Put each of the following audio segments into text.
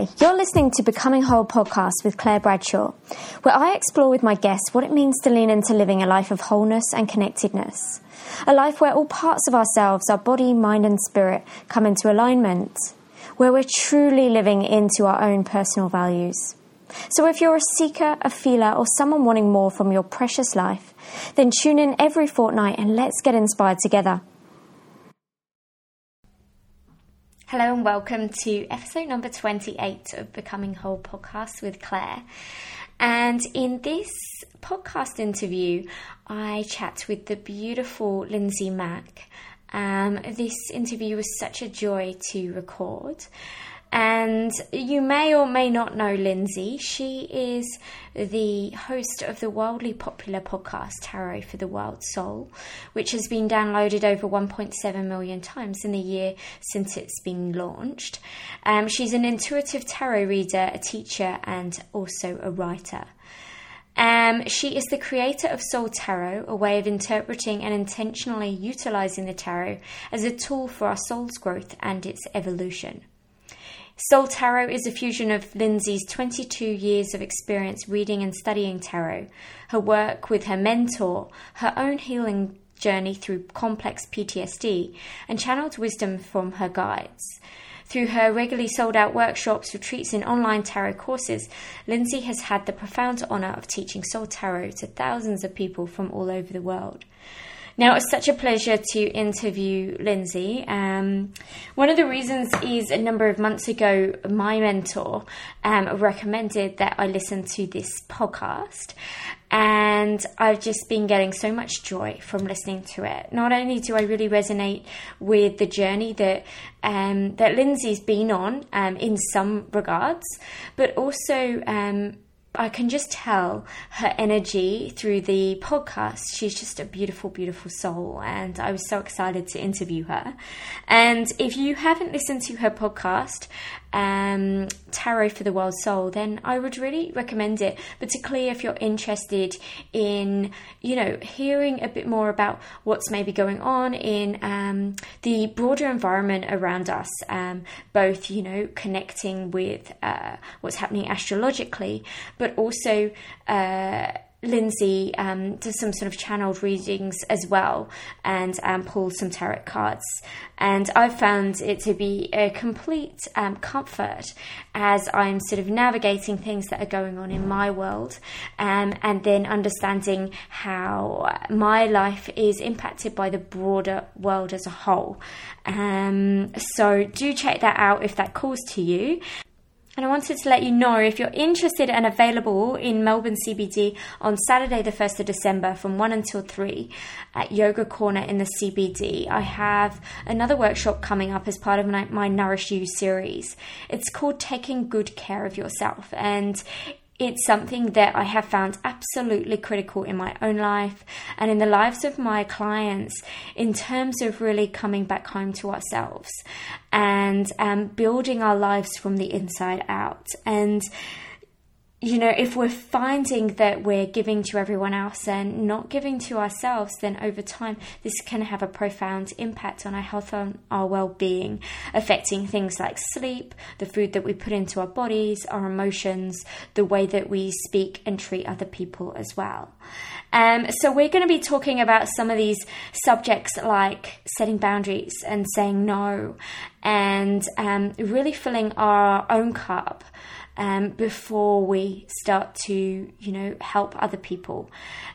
Hi, you're listening to Becoming Whole podcast with Claire Bradshaw, where I explore with my guests what it means to lean into living a life of wholeness and connectedness. A life where all parts of ourselves, our body, mind, and spirit, come into alignment, where we're truly living into our own personal values. So, if you're a seeker, a feeler, or someone wanting more from your precious life, then tune in every fortnight and let's get inspired together. Hello and welcome to episode number 28 of Becoming Whole podcast with Claire. And in this podcast interview, I chat with the beautiful Lindsay Mack. Um, this interview was such a joy to record. And you may or may not know Lindsay. She is the host of the wildly popular podcast Tarot for the Wild Soul, which has been downloaded over 1.7 million times in the year since it's been launched. Um, she's an intuitive tarot reader, a teacher, and also a writer. Um, she is the creator of Soul Tarot, a way of interpreting and intentionally utilizing the tarot as a tool for our soul's growth and its evolution. Soul Tarot is a fusion of Lindsay's 22 years of experience reading and studying tarot, her work with her mentor, her own healing journey through complex PTSD, and channeled wisdom from her guides. Through her regularly sold out workshops, retreats, and online tarot courses, Lindsay has had the profound honour of teaching Soul Tarot to thousands of people from all over the world. Now, it's such a pleasure to interview Lindsay. Um, one of the reasons is a number of months ago, my mentor um, recommended that I listen to this podcast. And I've just been getting so much joy from listening to it. Not only do I really resonate with the journey that um, that Lindsay's been on um, in some regards, but also um, I can just tell her energy through the podcast. She's just a beautiful, beautiful soul, and I was so excited to interview her. And if you haven't listened to her podcast, um, Tarot for the Wild Soul, then I would really recommend it. Particularly if you're interested in, you know, hearing a bit more about what's maybe going on in um, the broader environment around us, um, both, you know, connecting with uh, what's happening astrologically, but also. Uh, Lindsay um, does some sort of channeled readings as well and um, pulls some tarot cards. And I've found it to be a complete um, comfort as I'm sort of navigating things that are going on in my world um, and then understanding how my life is impacted by the broader world as a whole. Um, so do check that out if that calls to you. And I wanted to let you know if you're interested and available in Melbourne CBD on Saturday, the 1st of December from 1 until 3 at Yoga Corner in the CBD, I have another workshop coming up as part of my, my Nourish You series. It's called Taking Good Care of Yourself. And it's something that I have found absolutely critical in my own life and in the lives of my clients in terms of really coming back home to ourselves and um, building our lives from the inside out. And you know, if we're finding that we're giving to everyone else and not giving to ourselves, then over time, this can have a profound impact on our health and our well being, affecting things like sleep, the food that we put into our bodies, our emotions, the way that we speak and treat other people as well. Um, so, we're going to be talking about some of these subjects like setting boundaries and saying no, and um, really filling our own cup um, before we start to, you know, help other people.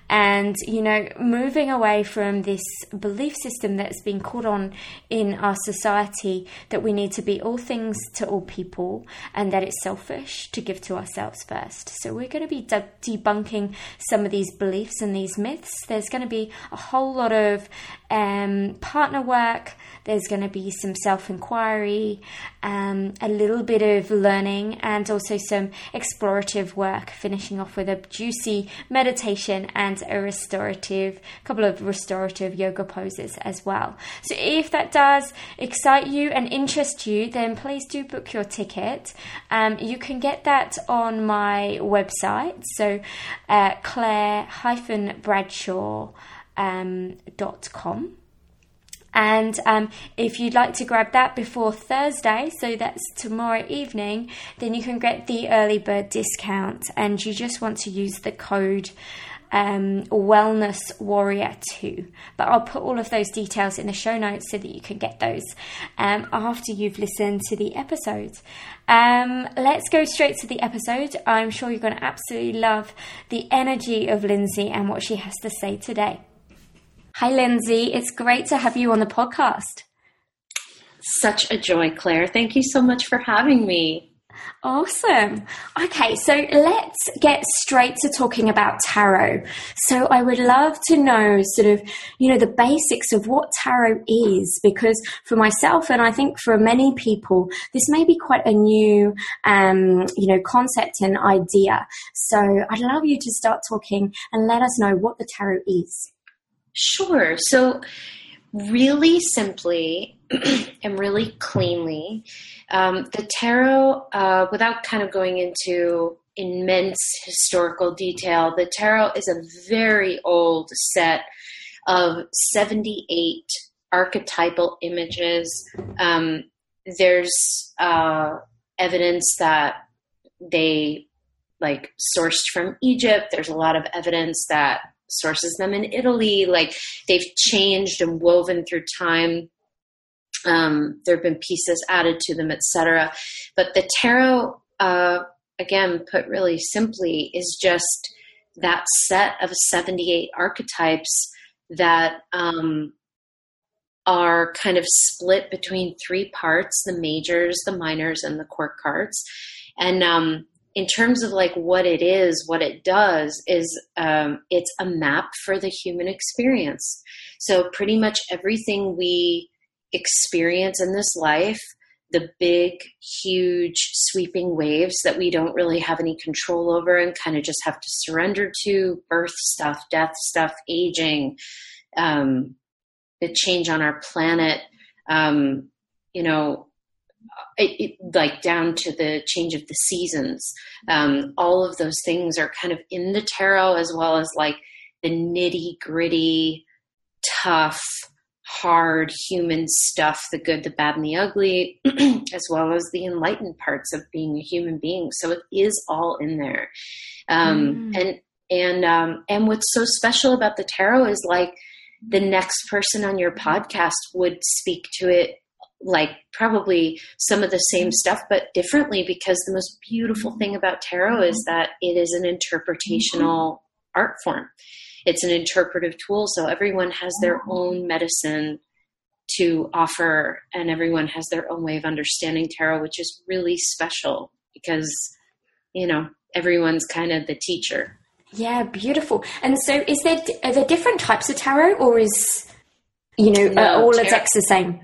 And, you know, moving away from this belief system that's been caught on in our society that we need to be all things to all people and that it's selfish to give to ourselves first. So we're going to be de- debunking some of these beliefs and these myths. There's going to be a whole lot of um, partner work, there's going to be some self inquiry, um, a little bit of learning, and also some explorative work, finishing off with a juicy meditation and a restorative, couple of restorative yoga poses as well. So if that does excite you and interest you, then please do book your ticket. Um, you can get that on my website, so uh, Claire-Bradshaw.com. Um, And um, if you'd like to grab that before Thursday, so that's tomorrow evening, then you can get the early bird discount. And you just want to use the code um, Wellness Warrior 2. But I'll put all of those details in the show notes so that you can get those um, after you've listened to the episode. Um, let's go straight to the episode. I'm sure you're going to absolutely love the energy of Lindsay and what she has to say today. Hi, Lindsay. It's great to have you on the podcast. Such a joy, Claire. Thank you so much for having me. Awesome. Okay, so let's get straight to talking about tarot. So I would love to know sort of, you know, the basics of what tarot is because for myself and I think for many people, this may be quite a new, um, you know, concept and idea. So I'd love you to start talking and let us know what the tarot is. Sure. So really simply and really cleanly. Um, the tarot, uh, without kind of going into immense historical detail, the tarot is a very old set of 78 archetypal images. Um, there's uh, evidence that they like sourced from Egypt. There's a lot of evidence that sources them in Italy. Like they've changed and woven through time. Um, there have been pieces added to them, etc. But the tarot, uh, again, put really simply, is just that set of 78 archetypes that um, are kind of split between three parts the majors, the minors, and the court cards. And um, in terms of like what it is, what it does is um, it's a map for the human experience. So pretty much everything we experience in this life, the big, huge, sweeping waves that we don't really have any control over and kind of just have to surrender to birth stuff, death stuff, aging, um, the change on our planet, um, you know, it, it, like down to the change of the seasons. Um, all of those things are kind of in the tarot, as well as like the nitty gritty, tough, hard human stuff the good, the bad, and the ugly, as well as the enlightened parts of being a human being. So it is all in there. Um, mm. And and um, and what's so special about the tarot is like the next person on your podcast would speak to it like probably some of the same stuff but differently because the most beautiful thing about tarot is that it is an interpretational art form it's an interpretive tool so everyone has their own medicine to offer and everyone has their own way of understanding tarot which is really special because you know everyone's kind of the teacher yeah beautiful and so is there are there different types of tarot or is you know no, all the decks the same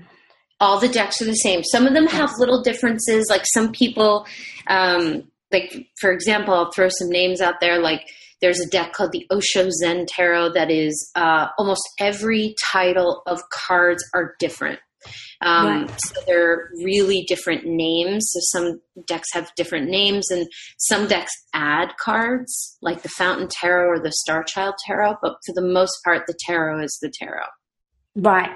all the decks are the same. Some of them have little differences. Like some people, um, like for example, I'll throw some names out there. Like there's a deck called the Osho Zen Tarot that is uh, almost every title of cards are different. Um, right. So they're really different names. So some decks have different names, and some decks add cards, like the Fountain Tarot or the Star Child Tarot. But for the most part, the tarot is the tarot. Right.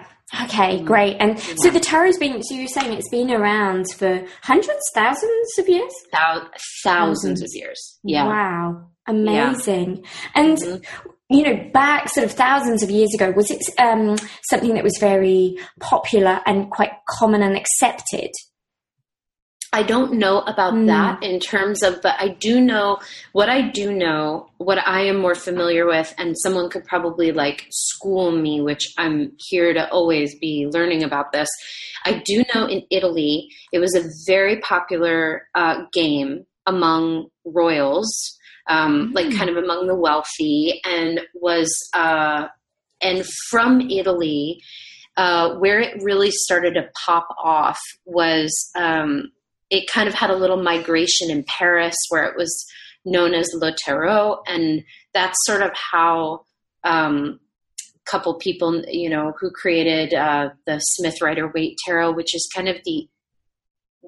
Okay, mm. great. And yeah. so the tarot's been, so you're saying it's been around for hundreds, thousands of years? Thou- thousands of years. Yeah. Wow. Amazing. Yeah. And, mm-hmm. you know, back sort of thousands of years ago, was it um, something that was very popular and quite common and accepted? I don't know about mm. that in terms of, but I do know what I do know, what I am more familiar with, and someone could probably like school me, which I'm here to always be learning about this. I do know in Italy, it was a very popular uh, game among royals, um, mm. like kind of among the wealthy, and was, uh, and from Italy, uh, where it really started to pop off was um, it kind of had a little migration in Paris where it was known as Le Tarot, and that's sort of how um, a couple people, you know, who created uh, the Smith Rider Waite Tarot, which is kind of the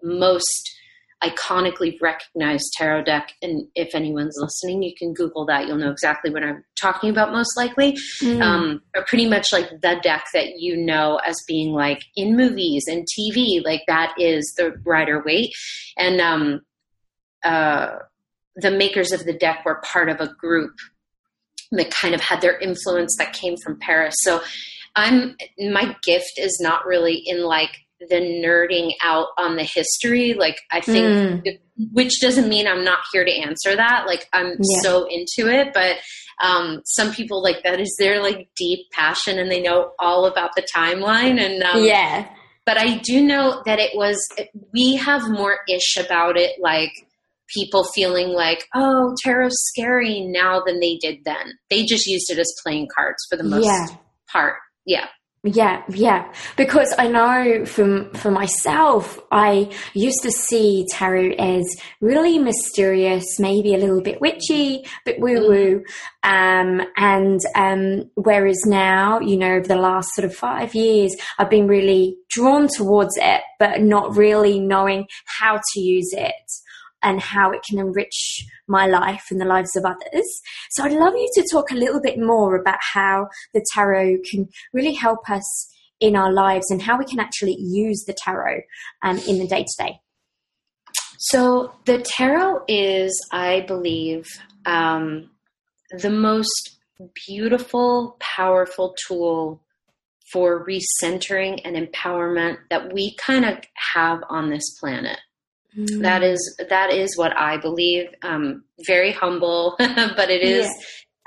most iconically recognized tarot deck. And if anyone's listening, you can Google that. You'll know exactly what I'm talking about, most likely. Mm. Um, but pretty much like the deck that you know as being like in movies and TV, like that is the Rider Waite. And um, uh, the makers of the deck were part of a group that kind of had their influence that came from Paris. So I'm my gift is not really in like the nerding out on the history. Like I think, mm. which doesn't mean I'm not here to answer that. Like I'm yeah. so into it, but um, some people like that is their like deep passion, and they know all about the timeline. And um, yeah, but I do know that it was we have more ish about it, like people feeling like, oh, tarot's scary now than they did then. They just used it as playing cards for the most yeah. part. Yeah. Yeah, yeah. Because I know from for myself, I used to see tarot as really mysterious, maybe a little bit witchy, bit woo woo. Um, and um, whereas now, you know, over the last sort of five years, I've been really drawn towards it, but not really knowing how to use it and how it can enrich my life and the lives of others. So I'd love you to talk a little bit more about how the tarot can really help us in our lives and how we can actually use the tarot um, in the day to day. So the tarot is, I believe, um, the most beautiful, powerful tool for recentering and empowerment that we kind of have on this planet. Mm. That is that is what I believe. Um, very humble, but it is. Yeah.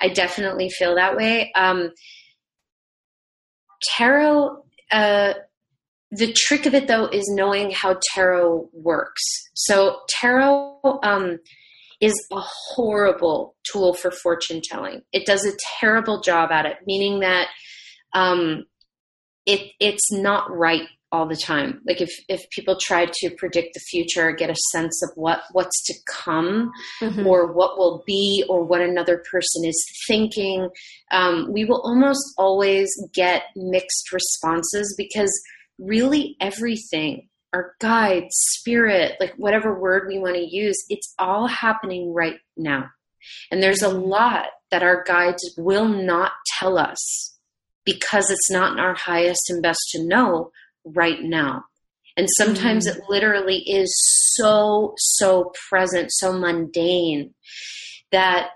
I definitely feel that way. Um, tarot. Uh, the trick of it, though, is knowing how tarot works. So tarot um, is a horrible tool for fortune telling. It does a terrible job at it, meaning that um, it it's not right all the time like if if people try to predict the future get a sense of what what's to come mm-hmm. or what will be or what another person is thinking um, we will almost always get mixed responses because really everything our guide spirit like whatever word we want to use it's all happening right now and there's a mm-hmm. lot that our guides will not tell us because it's not in our highest and best to know right now. And sometimes mm-hmm. it literally is so, so present, so mundane that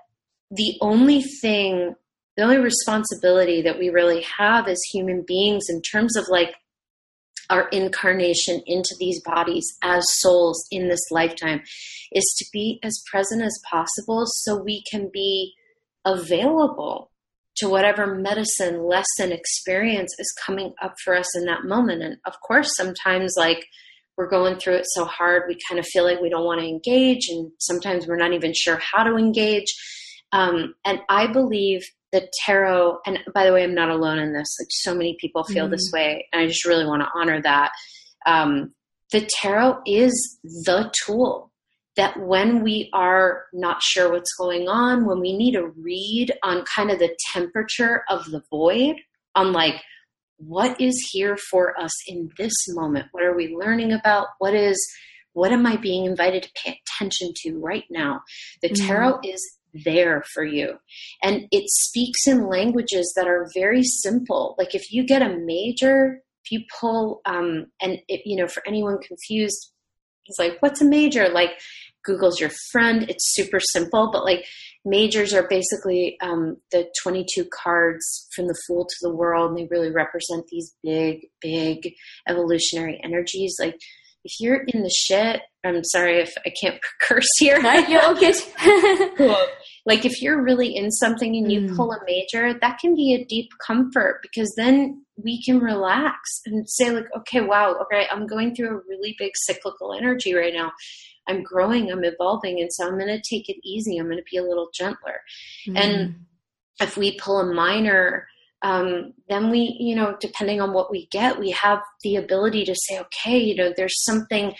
the only thing, the only responsibility that we really have as human beings in terms of like our incarnation into these bodies as souls in this lifetime is to be as present as possible so we can be available to whatever medicine, lesson, experience is coming up for us in that moment. And of course, sometimes like we're going through it so hard, we kind of feel like we don't want to engage, and sometimes we're not even sure how to engage. Um, and I believe the tarot, and by the way, I'm not alone in this. Like so many people feel mm. this way, and I just really want to honor that. Um, the tarot is the tool that when we are not sure what's going on, when we need a read on kind of the temperature of the void, on like, what is here for us in this moment? What are we learning about? What is, what am I being invited to pay attention to right now? The mm-hmm. tarot mm-hmm. is there for you. And it speaks in languages that are very simple. Like if you get a major, if you pull, um, and it, you know, for anyone confused, it's like, what's a major? Like Google's your friend. It's super simple, but like majors are basically um, the 22 cards from the Fool to the World, and they really represent these big, big evolutionary energies. Like if you're in the shit, I'm sorry if I can't curse here. Cool. Like if you're really in something and you mm. pull a major, that can be a deep comfort because then we can relax and say like, okay, wow, okay, I'm going through a really big cyclical energy right now. I'm growing, I'm evolving, and so I'm going to take it easy. I'm going to be a little gentler. Mm. And if we pull a minor, um, then we, you know, depending on what we get, we have the ability to say, okay, you know, there's something,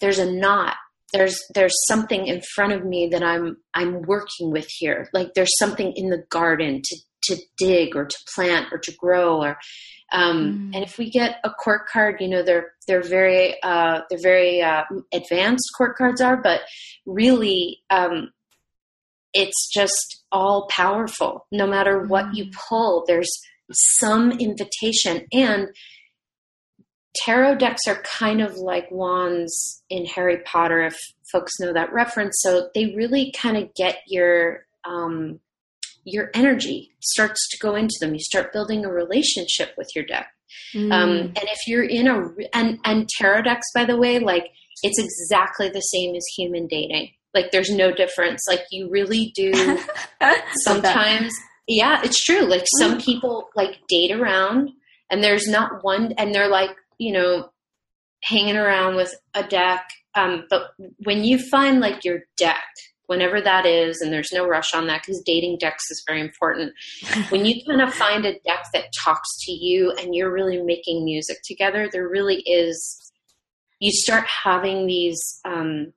there's a knot, there's there's something in front of me that I'm I'm working with here. Like there's something in the garden to to dig or to plant or to grow or um, mm. and if we get a court card you know they're they're very uh, they're very uh, advanced court cards are but really um, it's just all powerful no matter what mm. you pull there's some invitation and tarot decks are kind of like wands in Harry Potter, if folks know that reference. So they really kind of get your um, your energy starts to go into them. You start building a relationship with your deck. Mm. Um, and if you're in a and and tarot decks, by the way, like it's exactly the same as human dating. Like there's no difference. Like you really do sometimes. yeah, it's true. Like some mm. people like date around and there's not one and they're like you know, hanging around with a deck. Um, but when you find like your deck, whenever that is, and there's no rush on that because dating decks is very important. when you kind of find a deck that talks to you and you're really making music together, there really is, you start having these um,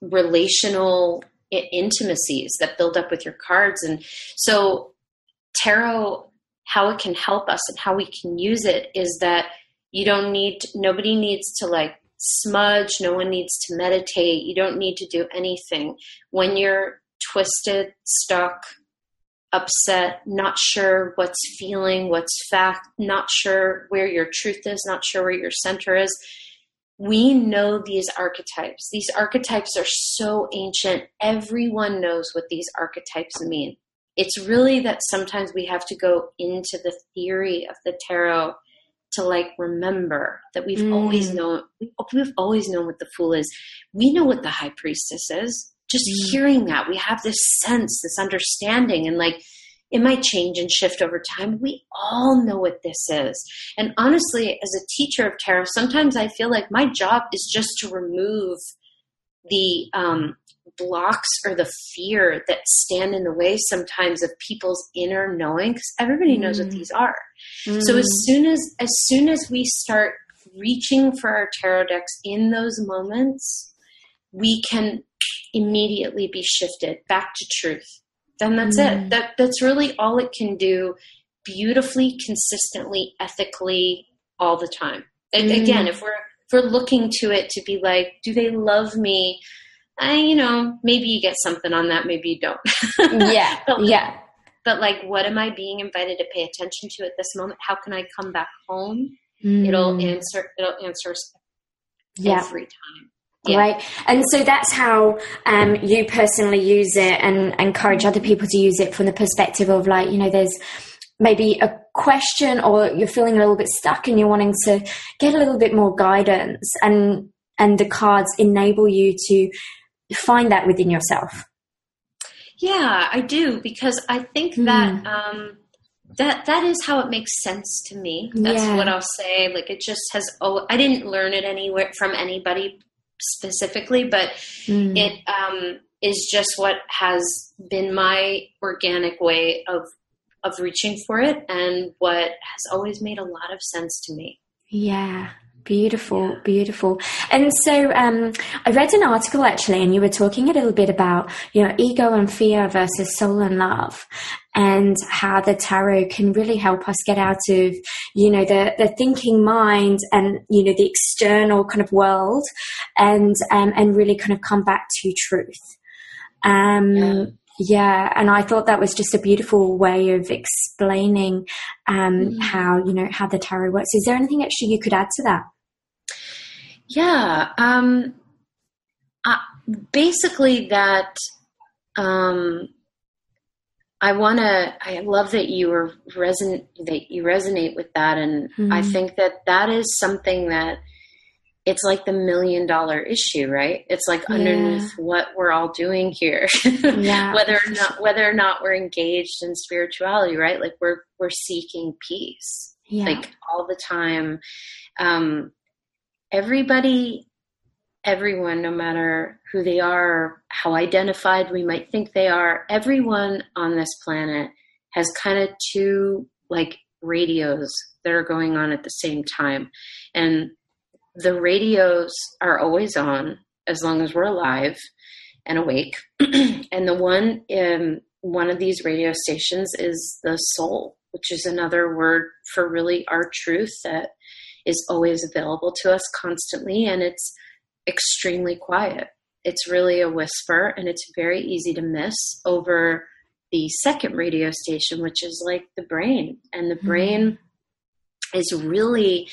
relational intimacies that build up with your cards. And so tarot how it can help us and how we can use it is that you don't need nobody needs to like smudge no one needs to meditate you don't need to do anything. When you're twisted stuck upset not sure what's feeling what's fact not sure where your truth is not sure where your center is we know these archetypes. These archetypes are so ancient. Everyone knows what these archetypes mean. It's really that sometimes we have to go into the theory of the tarot to like remember that we've mm. always known we've always known what the fool is we know what the high priestess is just mm. hearing that we have this sense this understanding and like it might change and shift over time we all know what this is and honestly as a teacher of tarot sometimes i feel like my job is just to remove the um, blocks or the fear that stand in the way sometimes of people's inner knowing because everybody knows what mm. these are mm. so as soon as as soon as we start reaching for our tarot decks in those moments we can immediately be shifted back to truth then that's mm. it that that's really all it can do beautifully consistently ethically all the time mm. again if we're if we're looking to it to be like do they love me I, you know, maybe you get something on that, maybe you don't. yeah. but, yeah. But like, what am I being invited to pay attention to at this moment? How can I come back home? Mm. It'll answer. It'll answer yeah. every time. Yeah. Right. And so that's how um, you personally use it and encourage other people to use it from the perspective of like, you know, there's maybe a question or you're feeling a little bit stuck and you're wanting to get a little bit more guidance and and the cards enable you to find that within yourself? Yeah, I do because I think mm. that um, that that is how it makes sense to me. That's yeah. what I'll say. Like it just has. Oh, I didn't learn it anywhere from anybody specifically, but mm. it um, is just what has been my organic way of of reaching for it, and what has always made a lot of sense to me. Yeah, Beautiful, beautiful. And so um, I read an article actually, and you were talking a little bit about, you know, ego and fear versus soul and love, and how the tarot can really help us get out of, you know, the, the thinking mind and, you know, the external kind of world and, um, and really kind of come back to truth. Um, yeah. Yeah, and I thought that was just a beautiful way of explaining um, mm. how you know how the tarot works. Is there anything actually you could add to that? Yeah, um, uh, basically that. Um, I want to. I love that you were reson that you resonate with that, and mm. I mm-hmm. think that that is something that it's like the million dollar issue, right? It's like yeah. underneath what we're all doing here. yeah. whether or not whether or not we're engaged in spirituality, right? Like we're we're seeking peace. Yeah. Like all the time. Um everybody everyone, no matter who they are, how identified we might think they are, everyone on this planet has kind of two like radios that are going on at the same time. And the radios are always on as long as we're alive and awake. and the one um, one of these radio stations is the soul, which is another word for really our truth that is always available to us constantly. And it's extremely quiet. It's really a whisper and it's very easy to miss over the second radio station, which is like the brain. And the brain mm-hmm. is really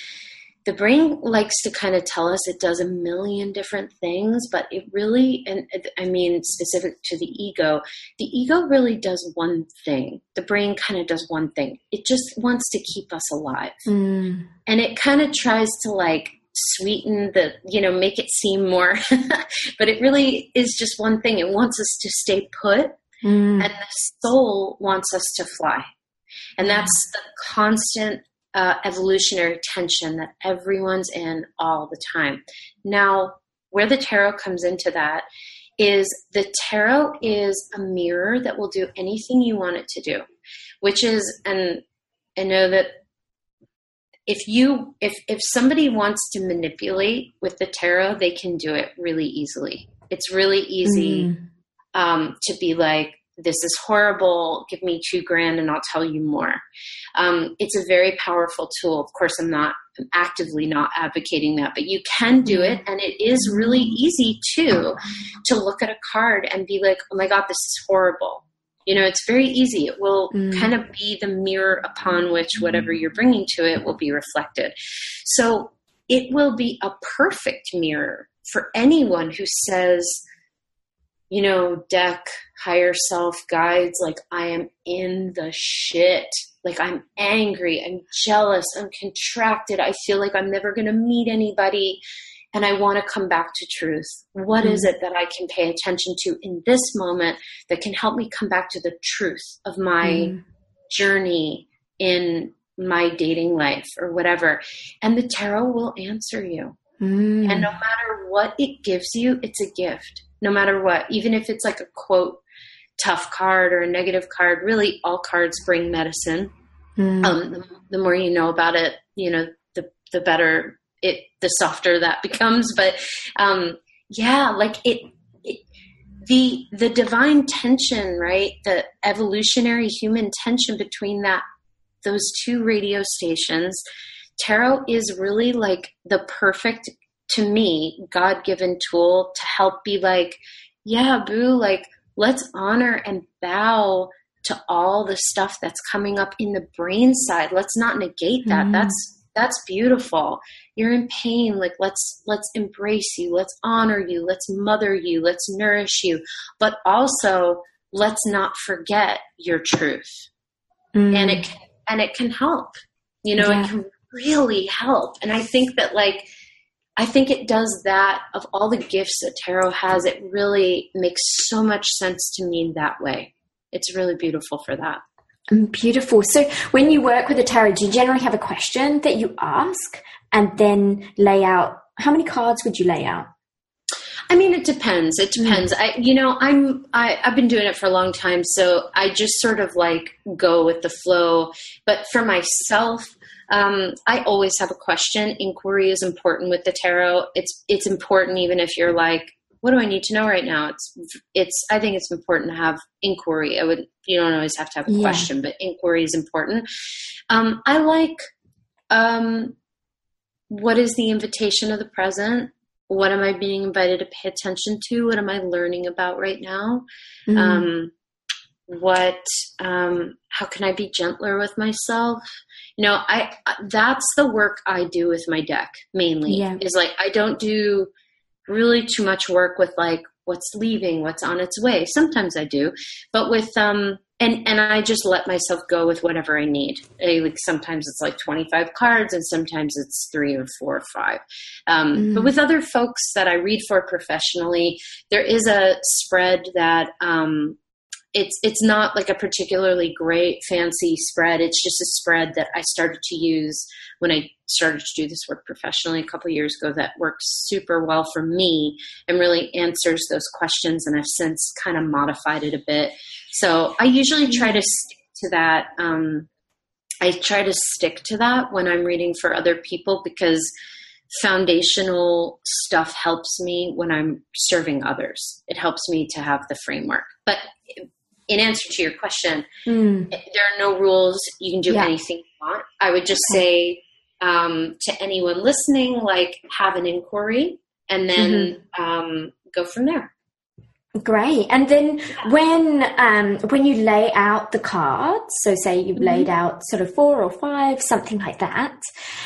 the brain likes to kind of tell us it does a million different things, but it really, and I mean, specific to the ego, the ego really does one thing. The brain kind of does one thing. It just wants to keep us alive. Mm. And it kind of tries to like sweeten the, you know, make it seem more, but it really is just one thing. It wants us to stay put, mm. and the soul wants us to fly. And that's the constant uh, evolutionary tension that everyone's in all the time. Now, where the tarot comes into that is the tarot is a mirror that will do anything you want it to do, which is, and I know that if you if if somebody wants to manipulate with the tarot, they can do it really easily. It's really easy mm. um, to be like, this is horrible, give me two grand and I'll tell you more. Um, it's a very powerful tool. Of course, I'm not I'm actively not advocating that, but you can do it. And it is really easy too to look at a card and be like, oh my God, this is horrible. You know, it's very easy. It will mm. kind of be the mirror upon which whatever you're bringing to it will be reflected. So it will be a perfect mirror for anyone who says, you know, deck, higher self guides, like I am in the shit. Like I'm angry, I'm jealous, I'm contracted. I feel like I'm never going to meet anybody and I want to come back to truth. What mm-hmm. is it that I can pay attention to in this moment that can help me come back to the truth of my mm-hmm. journey in my dating life or whatever? And the tarot will answer you. Mm. And no matter what it gives you, it's a gift no matter what, even if it's like a quote tough card or a negative card, really all cards bring medicine. Mm. Um, the, the, more you know about it, you know, the, the better it, the softer that becomes. But, um, yeah, like it, it, the, the divine tension, right? The evolutionary human tension between that, those two radio stations, tarot is really like the perfect to me, God given tool to help be like, yeah, boo, like, let's honor and bow to all the stuff that's coming up in the brain side. Let's not negate that. Mm. That's that's beautiful. You're in pain, like let's let's embrace you, let's honor you, let's mother you, let's nourish you, but also let's not forget your truth. Mm. And it can, and it can help. You know, yeah. it can really help. And I think that like I think it does that of all the gifts that tarot has. It really makes so much sense to me that way. It's really beautiful for that. Mm, beautiful. So, when you work with a tarot, do you generally have a question that you ask and then lay out? How many cards would you lay out? I mean, it depends. It depends. Mm. I, you know, I'm I, I've been doing it for a long time, so I just sort of like go with the flow. But for myself, um, I always have a question. Inquiry is important with the tarot. It's it's important even if you're like, what do I need to know right now? It's it's. I think it's important to have inquiry. I would. You don't always have to have a yeah. question, but inquiry is important. Um, I like. Um, what is the invitation of the present? What am I being invited to pay attention to? What am I learning about right now? Mm-hmm. Um, what? Um, how can I be gentler with myself? you know i that's the work i do with my deck mainly yeah. is like i don't do really too much work with like what's leaving what's on its way sometimes i do but with um and and i just let myself go with whatever i need I, like sometimes it's like 25 cards and sometimes it's three or four or five um, mm. but with other folks that i read for professionally there is a spread that um, it's it's not like a particularly great fancy spread. It's just a spread that i started to use when i started to do this work professionally a couple years ago that works super well for me and really answers those questions and i've since kind of modified it a bit. So i usually try to stick to that um, i try to stick to that when i'm reading for other people because foundational stuff helps me when i'm serving others. It helps me to have the framework. But in answer to your question, Mm. there are no rules. You can do Yeah. anything you want. I would just Okay. say um, to anyone listening, like have an inquiry and then Mm-hmm. um, go from there. Great. And then when um, when you lay out the cards, so say you've laid out sort of four or five, something like that,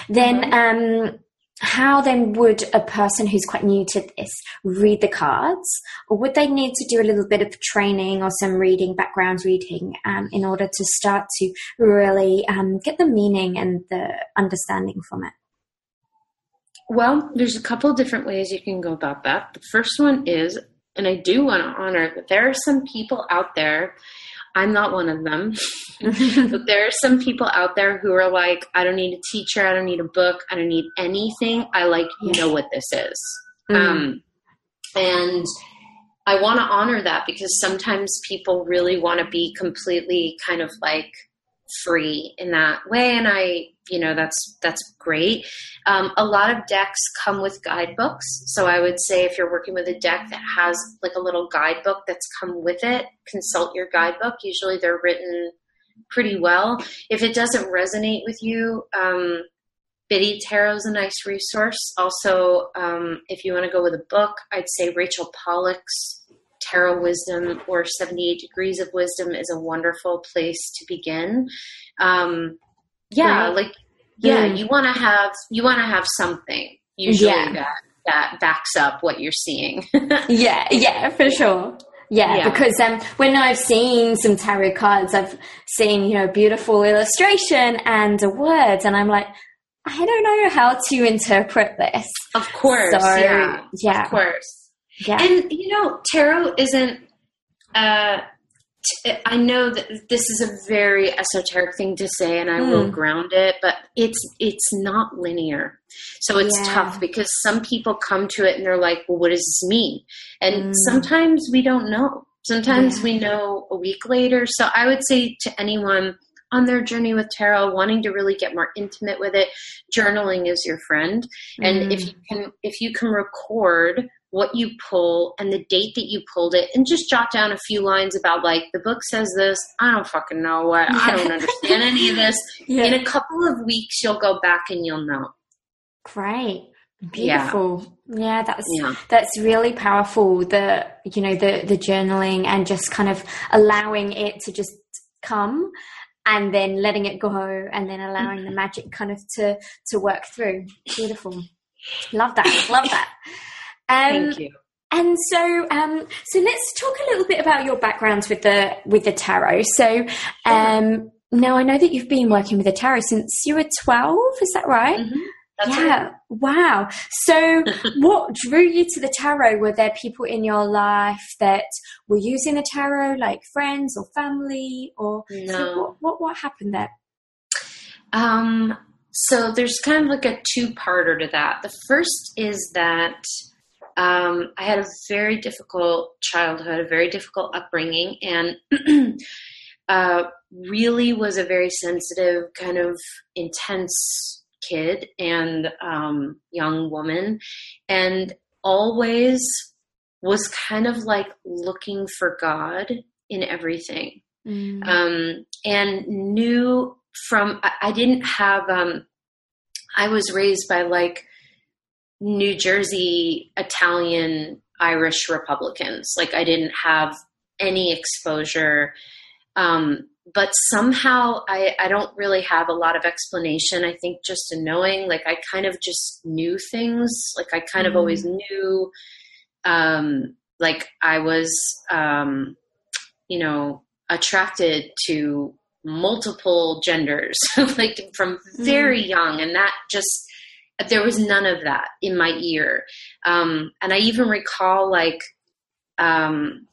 then um, how then would a person who's quite new to this read the cards, or would they need to do a little bit of training or some reading, background reading, um, in order to start to really um, get the meaning and the understanding from it? Well, there's a couple different ways you can go about that. The first one is, and I do want to honor that there are some people out there. I'm not one of them, but there are some people out there who are like, I don't need a teacher, I don't need a book, I don't need anything. I like Yeah. know what this is. Mm. Um, and I want to honor that because sometimes people really want to be completely kind of like free in that way, and I, you know, that's that's great. Um, a lot of decks come with guidebooks, so I would say if you're working with a deck that has like a little guidebook that's come with it, consult your guidebook. Usually they're written pretty well. If it doesn't resonate with you, um, Biddy Tarot is a nice resource. Also, um, if you want to go with a book, I'd say Rachel Pollack's Tarot Wisdom or 78 Degrees of Wisdom is a wonderful place to begin. Um, yeah, Right. like yeah, Mm. you want to have you want to have something usually Yeah. that that backs up what you're seeing. Yeah, yeah, for sure. Yeah, Yeah. because um, when I've seen some tarot cards, I've seen you know beautiful illustration and words, and I'm like, I don't know how to interpret this. of course, So, yeah, yeah. of course. Yeah, And you know, tarot isn't. Uh, I know that this is a very esoteric thing to say, and I will Mm. ground it, but it's it's not linear. So it's Yeah. tough because some people come to it and they're like, "Well, what does this mean?" And Mm. sometimes we don't know. Sometimes Yeah. we know a week later. So I would say to anyone on their journey with tarot, wanting to really get more intimate with it, journaling is your friend and Mm. if you can if you can record what you pull and the date that you pulled it and just jot down a few lines about like the book says this i don't fucking know what i don't understand any of this yeah. in a couple of weeks you'll go back and you'll know great, beautiful. Yeah, that's yeah that's really powerful. The you know the the journaling and just kind of allowing it to just come. And then letting it go, and then allowing the mm-hmm. magic kind of to to work through. Beautiful, love that, love that. Um, thank you And so, um, so let's talk a little bit about your backgrounds with the with the tarot. So, um, now I know that you've been working with the tarot since you were twelve. Is that right? Mhm. That's yeah. right. Wow. So, what drew you to the tarot? Were there people in your life that were using the tarot, like friends or family, or so what, what what happened there? um so there's kind of like a two-parter to that the first is that um, I had a very difficult childhood, a very difficult upbringing, and uh, really was a very sensitive, kind of intense kid and um, young woman, and always was kind of like looking for God in everything Mm. um, and knew from I, I didn't have um, I was raised by like New Jersey Italian Irish Republicans. Like I didn't have any exposure. Um, but somehow I, I don't really have a lot of explanation I think just a knowing. Like I kind of just knew things. Like I kind of Mm. always knew um, like I was um, you know attracted to multiple genders like from very young. And that just there was none of that in my ear um, and i even recall like um,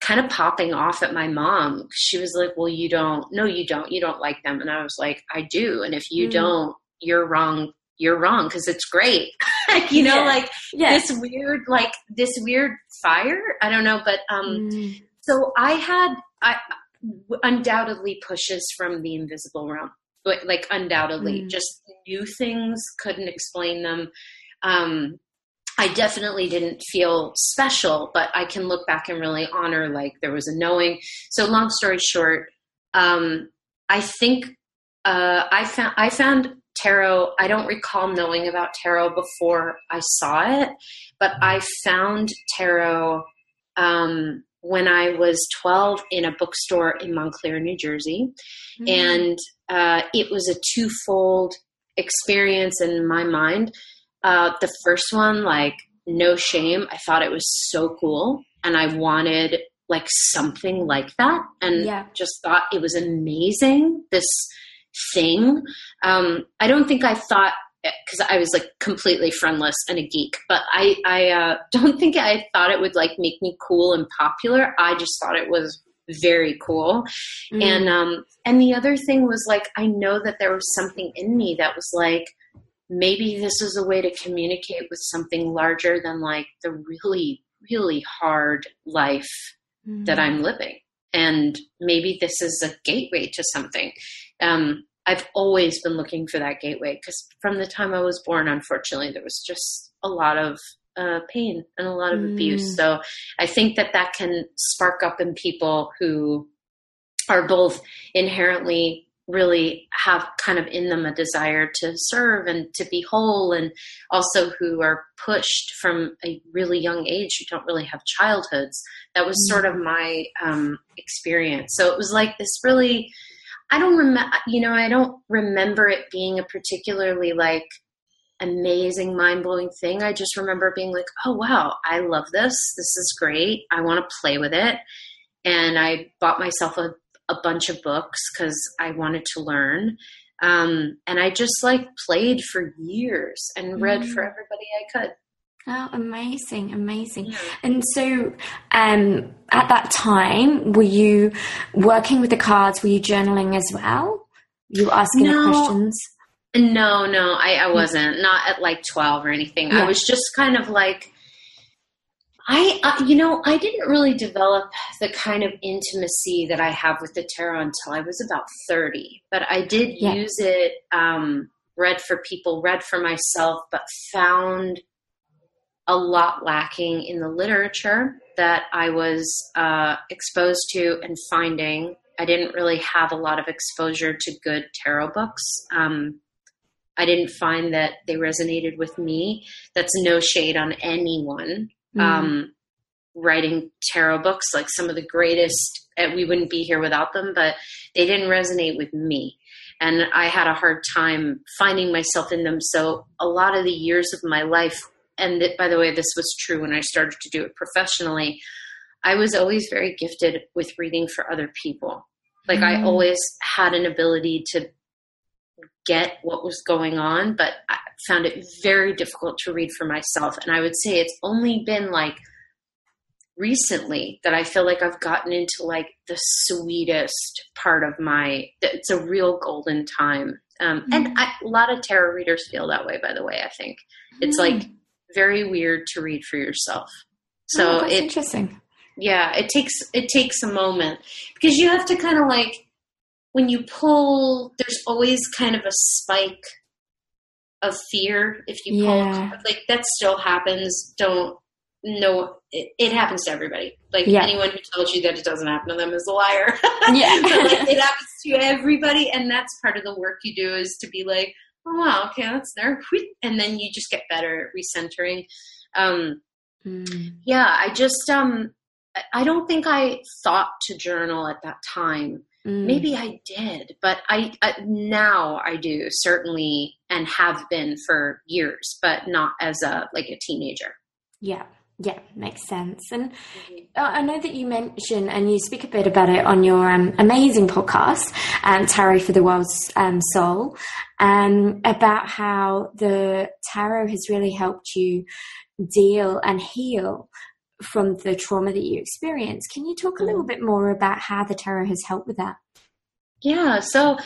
kind of popping off at my mom she was like well you don't no you don't you don't like them and i was like i do and if you Mm. don't you're wrong you're wrong because it's great you know Yeah. like Yeah. this weird like this weird fire i don't know but um Mm. so I had I undoubtedly pushes from the invisible realm, but like undoubtedly, Mm. just knew things, couldn't explain them. Um, I definitely didn't feel special, but I can look back and really honor like there was a knowing. So long story short, um, I think uh, I found I found tarot. I don't recall knowing about tarot before I saw it, but I found tarot um, when I was 12 in a bookstore in Montclair, New Jersey, mm-hmm. and uh, it was a twofold experience in my mind. Uh, the first one, like no shame, I thought it was so cool, and I wanted like something like that, and yeah. just thought it was amazing. This thing. Um, I don't think I thought because I was like completely friendless and a geek, but I I uh, don't think I thought it would like make me cool and popular. I just thought it was very cool. Mm. And um and the other thing was like I know that there was something in me that was like maybe this is a way to communicate with something larger than like the really really hard life mm. that I'm living. And maybe this is a gateway to something. Um, I've always been looking for that gateway because from the time I was born, unfortunately, there was just a lot of uh, pain and a lot of mm. abuse. So I think that that can spark up in people who are both inherently really have kind of in them a desire to serve and to be whole and also who are pushed from a really young age who don't really have childhoods that was mm. sort of my um, experience so it was like this really i don't remember you know i don't remember it being a particularly like amazing mind-blowing thing i just remember being like oh wow i love this this is great i want to play with it and i bought myself a a bunch of books because I wanted to learn. Um, and I just like played for years and read mm. for everybody I could. Oh, amazing, amazing. And so um, at that time, were you working with the cards? Were you journaling as well? You asking no, questions? No, no, I, I wasn't. Not at like 12 or anything. Yeah. I was just kind of like, I, uh, you know, I didn't really develop the kind of intimacy that I have with the tarot until I was about 30. But I did yeah. use it, um, read for people, read for myself, but found a lot lacking in the literature that I was uh, exposed to and finding. I didn't really have a lot of exposure to good tarot books. Um, I didn't find that they resonated with me. That's no shade on anyone mm. um, writing tarot books, like some of the greatest. We wouldn't be here without them, but they didn't resonate with me. And I had a hard time finding myself in them. So a lot of the years of my life, and th- by the way, this was true when I started to do it professionally, I was always very gifted with reading for other people. Like mm. I always had an ability to get what was going on, but I found it very difficult to read for myself. And I would say it's only been like recently that I feel like I've gotten into like the sweetest part of my, it's a real golden time. Um, mm-hmm. And I, a lot of tarot readers feel that way, by the way, I think. It's mm-hmm. like very weird to read for yourself. So oh, it's interesting. Yeah, it takes it takes a moment because you have to kind of like when you pull, there's always kind of a spike of fear if you pull. Yeah. Like that still happens. Don't no, it, it, happens to everybody. Like yeah. anyone who tells you that it doesn't happen to them is a liar. Yeah, like, it happens to everybody, and that's part of the work you do is to be like, oh wow, okay, that's there, and then you just get better at recentering. Um, mm. Yeah, I just um, I don't think I thought to journal at that time. Mm. Maybe I did, but I uh, now I do certainly and have been for years, but not as a like a teenager. Yeah. Yeah, makes sense. And mm-hmm. I know that you mention and you speak a bit about it on your um, amazing podcast, um, Tarot for the Wild um, Soul, um, about how the tarot has really helped you deal and heal from the trauma that you experienced. Can you talk a little mm. bit more about how the tarot has helped with that? Yeah, so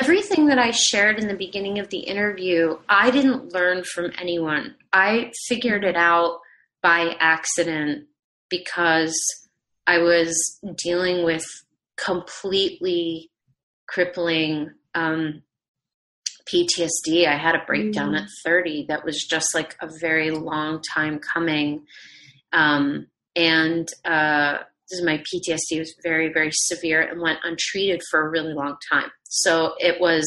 everything that I shared in the beginning of the interview, I didn't learn from anyone. I figured it out by accident because I was dealing with completely crippling um, PTSD. I had a breakdown mm. at 30 that was just like a very long time coming. Um, and uh, this is my PTSD was very, very severe and went untreated for a really long time. So it was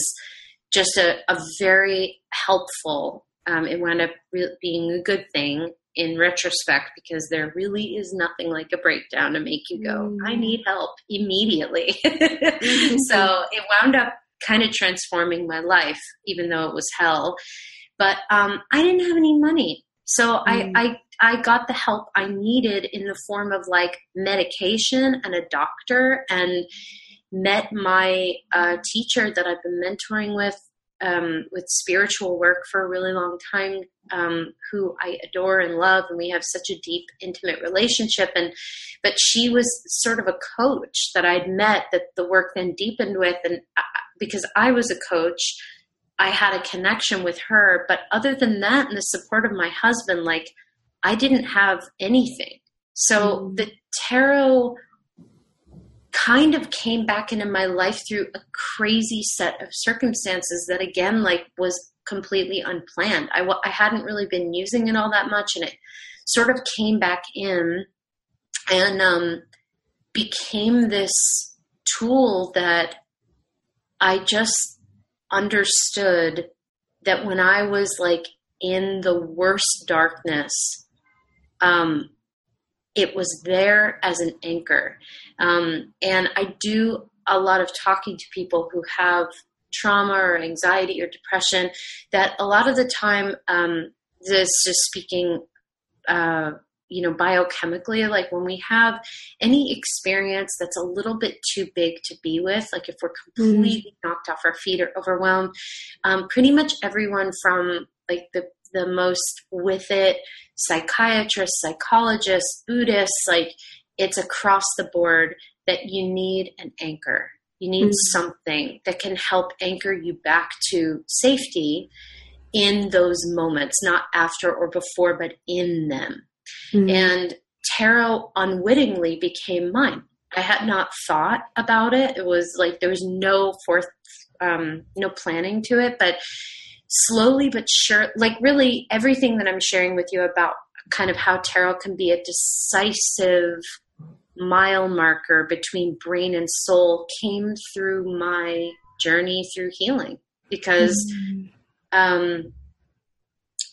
just a, a very helpful, um, it wound up re- being a good thing in retrospect because there really is nothing like a breakdown to make you go, mm. I need help immediately. mm-hmm. So it wound up kind of transforming my life, even though it was hell. But um, I didn't have any money. So mm. I, I I got the help I needed in the form of like medication and a doctor and met my uh, teacher that I've been mentoring with um, with spiritual work for a really long time, um, who I adore and love, and we have such a deep, intimate relationship. And but she was sort of a coach that I'd met that the work then deepened with, and I, because I was a coach, I had a connection with her. But other than that, and the support of my husband, like I didn't have anything. So mm. the tarot kind of came back into my life through a crazy set of circumstances that again like was completely unplanned. I, I hadn't really been using it all that much and it sort of came back in and um, became this tool that i just understood that when i was like in the worst darkness um, it was there as an anchor. Um, and I do a lot of talking to people who have trauma or anxiety or depression that a lot of the time, um, this just speaking, uh, you know, biochemically, like when we have any experience that's a little bit too big to be with, like if we're completely mm. knocked off our feet or overwhelmed, um, pretty much everyone from like the the most with it psychiatrists, psychologists, Buddhists, like it's across the board that you need an anchor. You need mm-hmm. something that can help anchor you back to safety in those moments, not after or before, but in them. Mm-hmm. And tarot unwittingly became mine. I had not thought about it. It was like there was no forth, um, no planning to it, but slowly but sure, like really everything that I'm sharing with you about kind of how tarot can be a decisive mile marker between brain and soul came through my journey through healing because mm-hmm. um,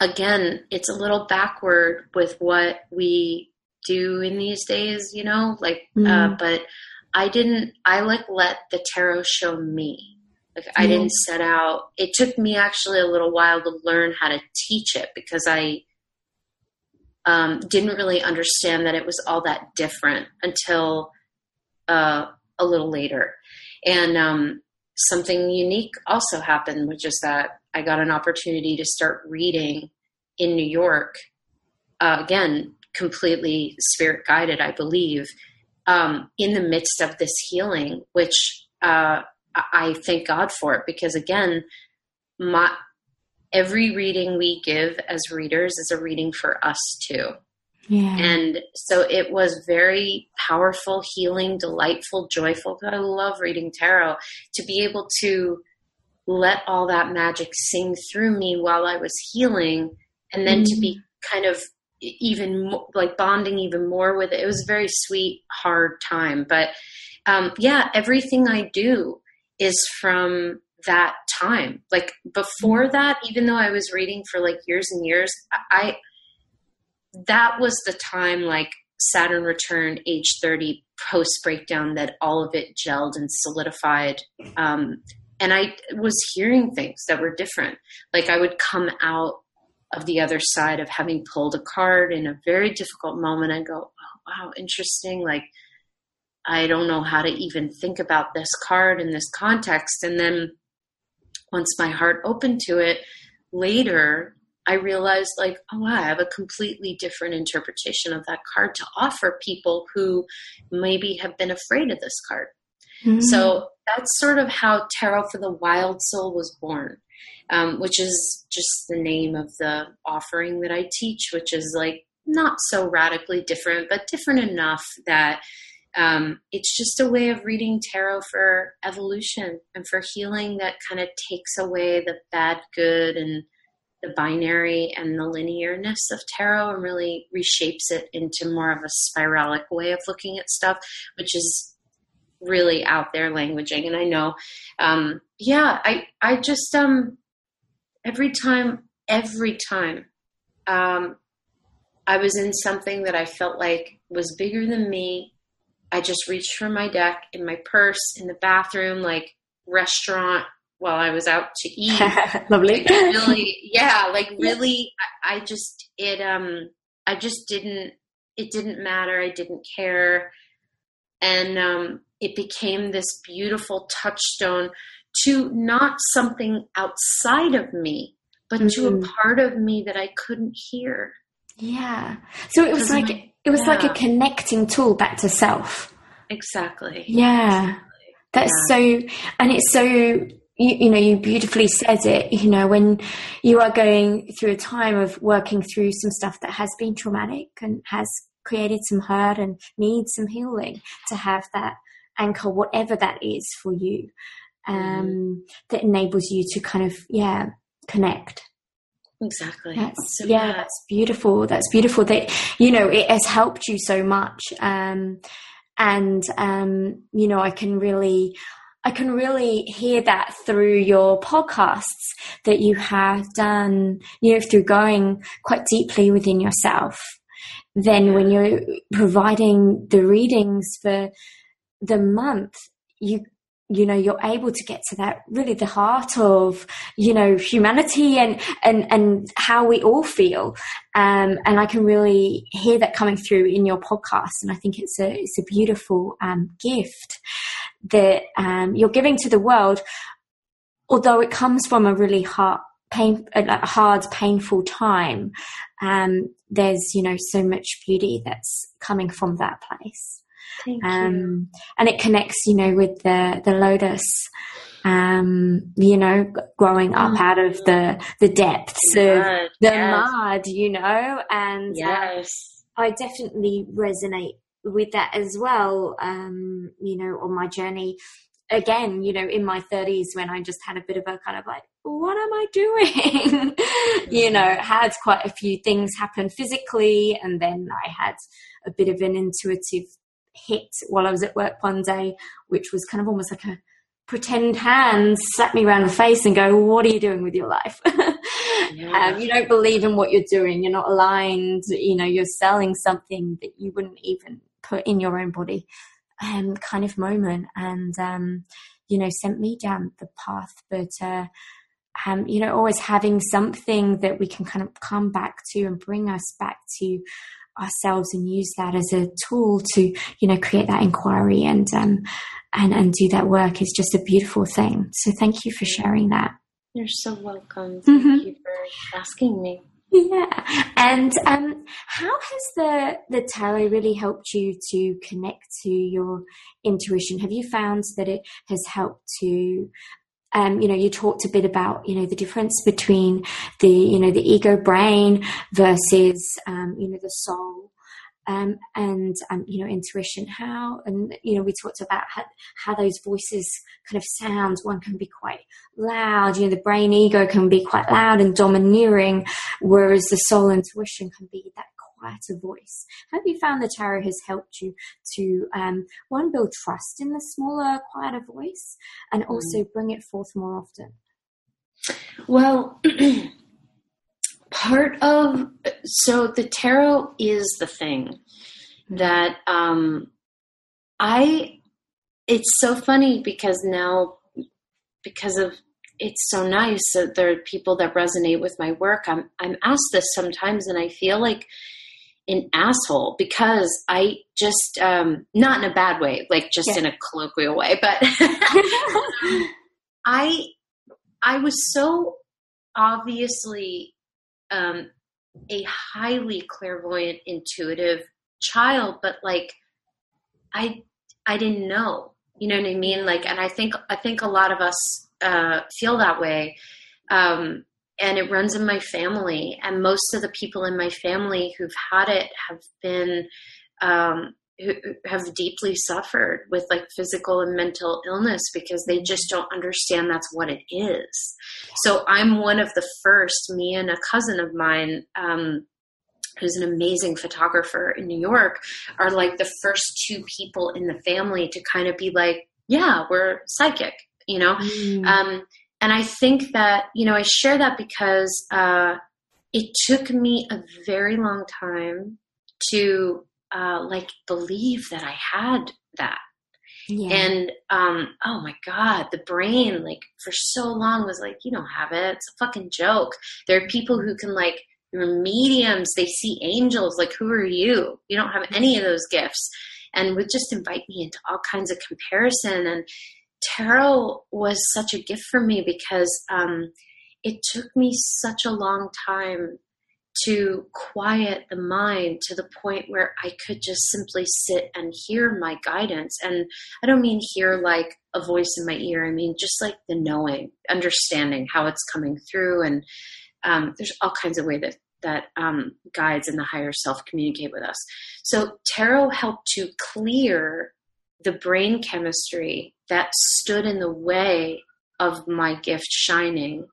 again it's a little backward with what we do in these days you know like uh, mm-hmm. uh, but i didn't i like let the tarot show me like I didn't set out. It took me actually a little while to learn how to teach it because I um, didn't really understand that it was all that different until uh, a little later. And um, something unique also happened, which is that I got an opportunity to start reading in New York. Uh, again, completely spirit guided, I believe, um, in the midst of this healing, which uh, I thank God for it because again, my every reading we give as readers is a reading for us too. Yeah. And so it was very powerful, healing, delightful, joyful. I love reading tarot to be able to let all that magic sing through me while I was healing and then mm-hmm. to be mm-hmm. kind of even more, like bonding even more with it. It was a very sweet, hard time. But um, yeah, everything I do is from that time. Like before mm-hmm. that, even though I was reading for like years and years, I that was the time like Saturn return age 30 post breakdown that all of it gelled and solidified. Um, and I was hearing things that were different. Like I would come out of the other side of having pulled a card in a very difficult moment and go, oh, wow, interesting. Like I don't know how to even think about this card in this context. And then once my heart opened to it later, I realized, like, oh, I have a completely different interpretation of that card to offer people who maybe have been afraid of this card. Mm-hmm. So that's sort of how Tarot for the Wild Soul was born, um, which is just the name of the offering that I teach, which is like not so radically different, but different enough that um, it's just a way of reading tarot for evolution and for healing that kind of takes away the bad, good, and the binary and the linearness of tarot and really reshapes it into more of a spiralic way of looking at stuff, which is really out there languaging. And I know, um, yeah, I, I just, um, every time, every time, um, I was in something that I felt like was bigger than me. I just reached for my deck in my purse, in the bathroom, like restaurant, while I was out to eat. Lovely. really, yeah, like really, I, I just it um I just didn't it didn't matter. I didn't care, and um, it became this beautiful touchstone to not something outside of me, but mm-hmm. to a mm-hmm. part of me that I couldn't hear. Yeah. So it was like my, it was yeah. like a connecting tool back to self. Exactly. Yeah. Exactly. That's yeah. so, and it's so you, you, know, you beautifully said it, you know, when you are going through a time of working through some stuff that has been traumatic and has created some hurt and needs some healing to have that anchor, whatever that is for you, um, mm. that enables you to kind of, yeah, connect. Exactly. That's, so yeah, that's beautiful. That's beautiful that, you know, it has helped you so much. Um, and, um, you know, I can really, I can really hear that through your podcasts that you have done, you know, through going quite deeply within yourself. Then when you're providing the readings for the month, you you know you're able to get to that really the heart of you know humanity and and and how we all feel um, and i can really hear that coming through in your podcast and i think it's a it's a beautiful um, gift that um, you're giving to the world, although it comes from a really hard, pain, a hard, painful time. Um, there's you know so much beauty that's coming from that place. Thank um, you. And it connects, you know, with the the lotus. Um, you know, growing up mm. out of the the depths of the yes. mud, you know, and uh, yes. Uh, I definitely resonate with that as well. Um, you know, on my journey, again, you know, in my 30s when I just had a bit of a kind of like, what am I doing? you know, had quite a few things happen physically, and then I had a bit of an intuitive hit while I was at work one day, which was kind of almost like a pretend hand slap me around the face and go, What are you doing with your life? yeah. um, you don't believe in what you're doing. You're not aligned. You know, you're selling something that you wouldn't even put in your own body um, kind of moment and um, you know sent me down the path but uh, um, you know always having something that we can kind of come back to and bring us back to ourselves and use that as a tool to you know create that inquiry and um, and and do that work is just a beautiful thing so thank you for sharing that you're so welcome thank mm-hmm. you for asking me yeah. And um, how has the the tarot really helped you to connect to your intuition? Have you found that it has helped to um, you know, you talked a bit about, you know, the difference between the, you know, the ego brain versus, um, you know, the soul. Um, and um, you know intuition how and you know we talked about how, how those voices kind of sound. One can be quite loud. You know the brain ego can be quite loud and domineering whereas the soul intuition can be that quieter voice. Have you found the tarot has helped you to um, one build trust in the smaller quieter voice and also mm. bring it forth more often? Well part of so the tarot is the thing that um i it's so funny because now because of it's so nice that there are people that resonate with my work. I'm i'm asked this sometimes and i feel like an asshole because i just um not in a bad way like just yeah. in a colloquial way but i i was so obviously um, a highly clairvoyant, intuitive child, but like I I didn't know. You know what I mean? Like, and I think I think a lot of us uh, feel that way. Um, and it runs in my family, and most of the people in my family who've had it have been um, who have deeply suffered with like physical and mental illness because they just don't understand that's what it is. So I'm one of the first, me and a cousin of mine, um, who's an amazing photographer in New York, are like the first two people in the family to kind of be like, yeah, we're psychic, you know? Mm. Um, and I think that, you know, I share that because uh, it took me a very long time to uh, like believe that I had that. Yeah. And um, oh my god, the brain like for so long was like, you don't have it. It's a fucking joke. There are people who can like you're mediums, they see angels. Like, who are you? You don't have any of those gifts. And would just invite me into all kinds of comparison. And tarot was such a gift for me because um, it took me such a long time to quiet the mind to the point where I could just simply sit and hear my guidance. And I don't mean hear like a voice in my ear, I mean just like the knowing, understanding how it's coming through. And um, there's all kinds of ways that, that um, guides and the higher self communicate with us. So tarot helped to clear the brain chemistry that stood in the way of my gift shining.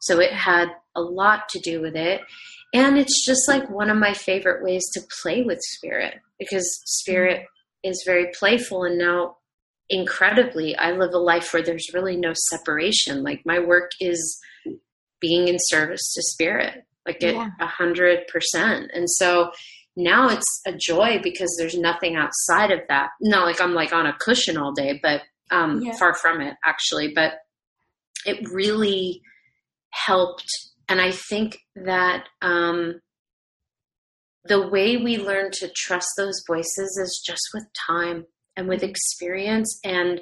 So it had a lot to do with it. And it's just like one of my favorite ways to play with spirit because spirit is very playful. And now, incredibly, I live a life where there's really no separation. Like my work is being in service to spirit, like a hundred percent. And so now it's a joy because there's nothing outside of that. Not like I'm like on a cushion all day, but um, yeah. far from it actually. But it really helped and I think that um, the way we learn to trust those voices is just with time and with experience. And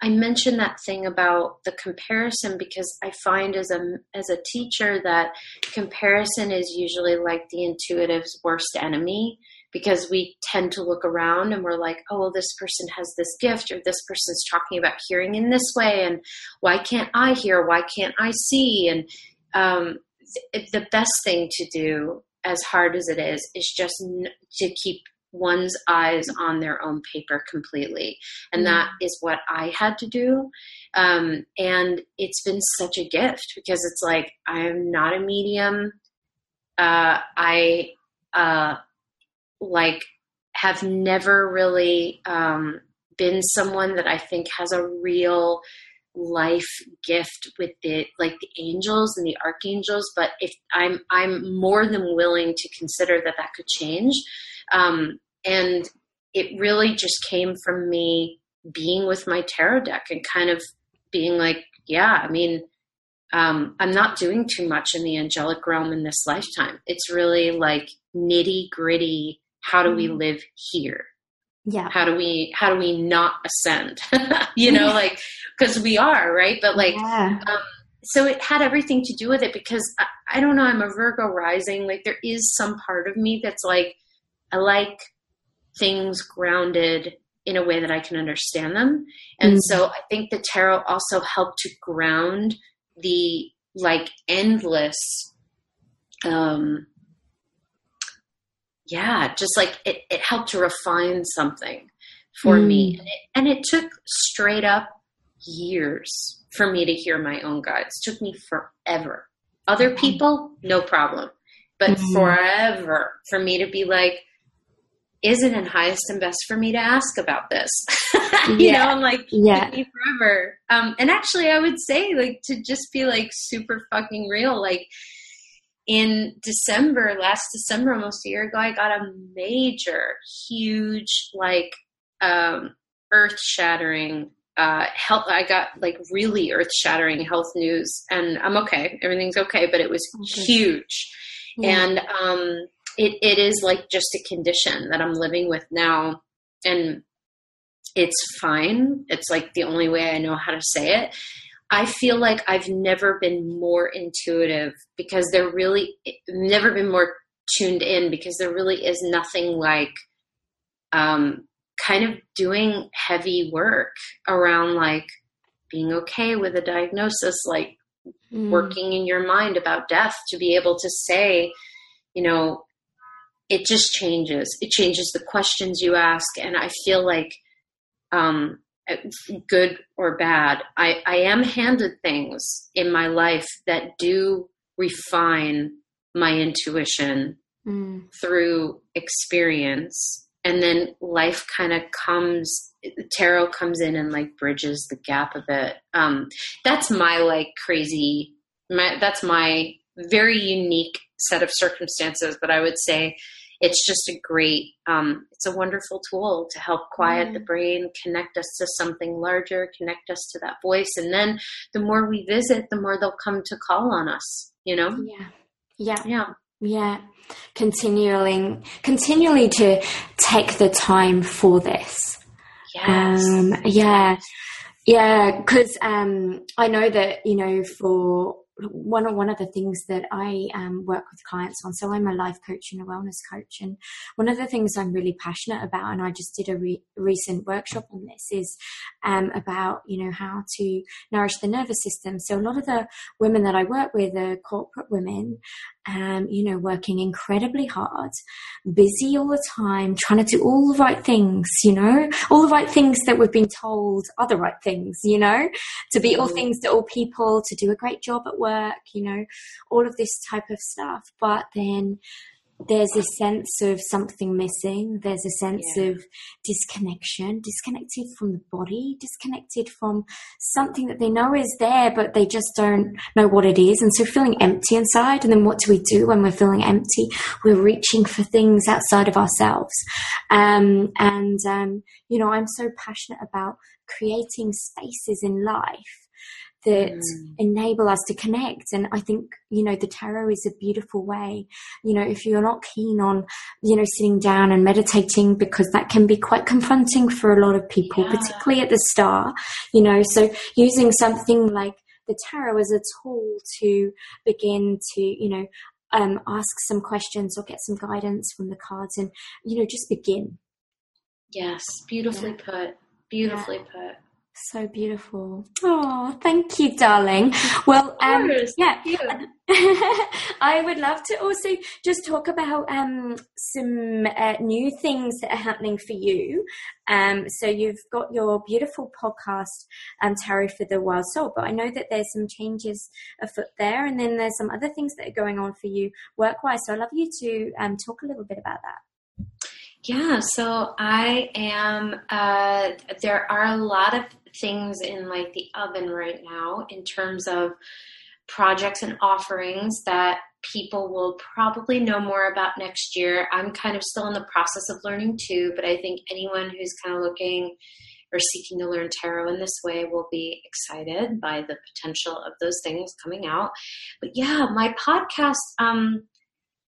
I mentioned that thing about the comparison because I find as a as a teacher that comparison is usually like the intuitive's worst enemy because we tend to look around and we're like, oh, well, this person has this gift or this person's talking about hearing in this way and why can't I hear? Why can't I see? And um, the best thing to do, as hard as it is, is just n- to keep one's eyes on their own paper completely. And mm-hmm. that is what I had to do. Um, and it's been such a gift because it's like I'm not a medium. Uh, I uh, like have never really um, been someone that I think has a real life gift with the like the angels and the archangels but if i'm i'm more than willing to consider that that could change um, and it really just came from me being with my tarot deck and kind of being like yeah i mean um, i'm not doing too much in the angelic realm in this lifetime. It's really like nitty gritty how do we mm-hmm. live here? Yeah. How do we how do we not ascend? You know like because we are right? But like yeah. um, so it had everything to do with it because I, I, don't know i'm a virgo rising. Like there is some part of me that's like i like things grounded in a way that i can understand them and mm-hmm. so i think the tarot also helped to ground the like endless um yeah, just like it, it helped to refine something for mm. me. And it, and it took straight up years for me to hear my own guides. It took me forever. Other mm-hmm. people, no problem. But mm-hmm. forever for me to be like, is it in highest and best for me to ask about this? you yeah. know, I'm like, yeah, forever. Um, and actually, I would say, like, to just be like super fucking real, like, in December, last December, almost a year ago, I got a major, huge, like, um, earth shattering uh, health. I got like really earth shattering health news, and I'm okay. Everything's okay, but it was okay. huge, yeah. and um, it it is like just a condition that I'm living with now, and it's fine. It's like the only way I know how to say it. I feel like I've never been more intuitive because there really never been more tuned in because there really is nothing like um, kind of doing heavy work around like being okay with a diagnosis, like mm. working in your mind about death to be able to say, you know, it just changes. It changes the questions you ask, and I feel like, um, good or bad, I, I am handed things in my life that do refine my intuition mm. through experience, and then life kind of comes. Tarot comes in and like bridges the gap a bit. Um, that's my like crazy. My, that's my very unique set of circumstances, but I would say it's just a great, um, it's a wonderful tool to help quiet mm. the brain, connect us to something larger, connect us to that voice. And then the more we visit, the more they'll come to call on us, you know? Yeah. Yeah. Yeah. Yeah. Continually, continually to take the time for this. Yes. Um, yeah. Yeah. Cause, um, I know that, you know, for, one of one of the things that I um, work with clients on. So I'm a life coach and a wellness coach, and one of the things I'm really passionate about, and I just did a re- recent workshop on this, is um, about you know how to nourish the nervous system. So a lot of the women that I work with are corporate women, um, you know, working incredibly hard, busy all the time, trying to do all the right things, you know, all the right things that we've been told are the right things, you know, to be all mm-hmm. things to all people, to do a great job at work, you know, all of this type of stuff. But then there's a sense of something missing. There's a sense yeah. of disconnection, disconnected from the body, disconnected from something that they know is there, but they just don't know what it is. And so feeling empty inside. And then what do we do when we're feeling empty? We're reaching for things outside of ourselves. Um, and, um, you know, I'm so passionate about creating spaces in life that mm. enable us to connect. And I think, you know, the tarot is a beautiful way. You know, if you're not keen on, you know, sitting down and meditating, because that can be quite confronting for a lot of people, yeah. particularly at the start, you know, so using something like the tarot as a tool to begin to, you know, um, ask some questions or get some guidance from the cards and, you know, just begin. Yes, beautifully yeah. put. Beautifully yeah. put. So beautiful. Oh, thank you, darling. Well, um, yeah, I would love to also just talk about um, some uh, new things that are happening for you. Um, so you've got your beautiful podcast, um, Tarot for the Wild Soul, but I know that there's some changes afoot there, and then there's some other things that are going on for you work-wise. So I'd love you to um, talk a little bit about that. Yeah, so I am. Uh, there are a lot of things in like the oven right now in terms of projects and offerings that people will probably know more about next year. I'm kind of still in the process of learning too, but I think anyone who's kind of looking or seeking to learn tarot in this way will be excited by the potential of those things coming out. But yeah, my podcast um,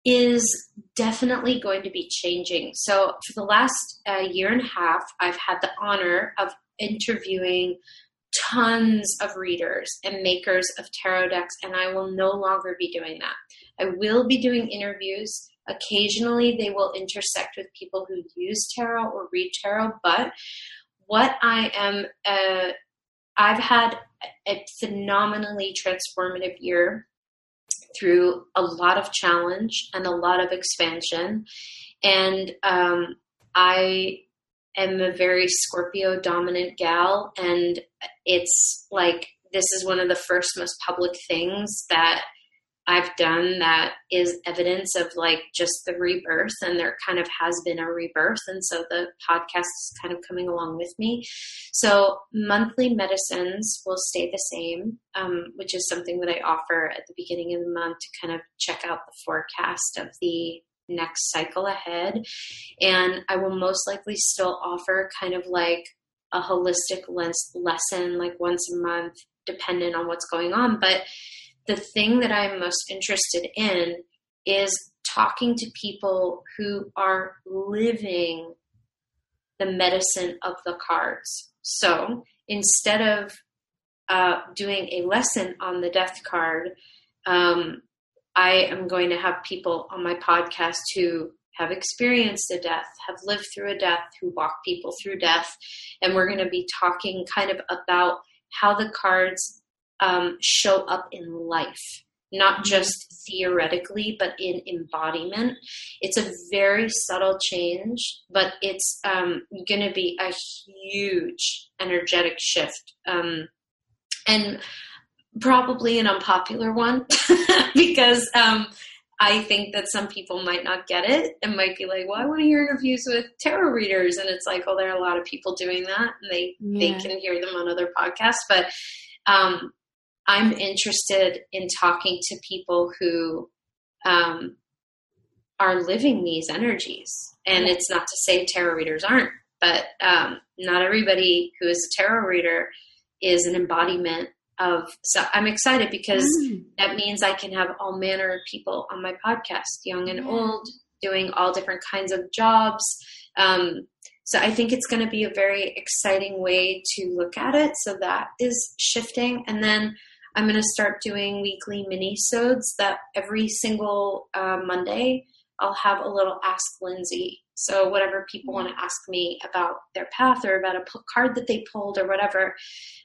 is definitely going to be changing. So for the last uh, year and a half, I've had the honor of interviewing tons of readers and makers of tarot decks, and I will no longer be doing that. I will be doing interviews. Occasionally, they will intersect with people who use tarot or read tarot, but what I am, uh, I've had a phenomenally transformative year through a lot of challenge and a lot of expansion. And um, I am a very Scorpio dominant gal, and it's like this is one of the first most public things that I've done that is evidence of like just the rebirth, and there kind of has been a rebirth, and so the podcast is kind of coming along with me. So monthly medicines will stay the same, um, which is something that I offer at the beginning of the month to kind of check out the forecast of the next cycle ahead. And I will most likely still offer kind of like a holistic lesson, like once a month, dependent on what's going on. But the thing that I'm most interested in is talking to people who are living the medicine of the cards. So instead of uh, doing a lesson on the death card, um, I am going to have people on my podcast who have experienced a death, have lived through a death, who walk people through death. And we're going to be talking kind of about how the cards um, show up in life not just theoretically, but in embodiment. It's a very subtle change, but it's um, going to be a huge energetic shift. Um, and probably an unpopular one because um, I think that some people might not get it and might be like, "Well, I want to hear interviews with tarot readers," and it's like, "Oh, there are a lot of people doing that, and they they can hear them on other podcasts." But um, I'm interested in talking to people who um, are living these energies, and it's not to say tarot readers aren't, but um, not everybody who is a tarot reader is an embodiment of. So I'm excited because Mm. that means I can have all manner of people on my podcast, young and old, doing all different kinds of jobs. Um, so I think it's going to be a very exciting way to look at it. So that is shifting, and then I'm going to start doing weekly mini-sodes that every single uh, Monday I'll have a little Ask Lindsay. So whatever people want to ask me about their path or about a p- card that they pulled or whatever,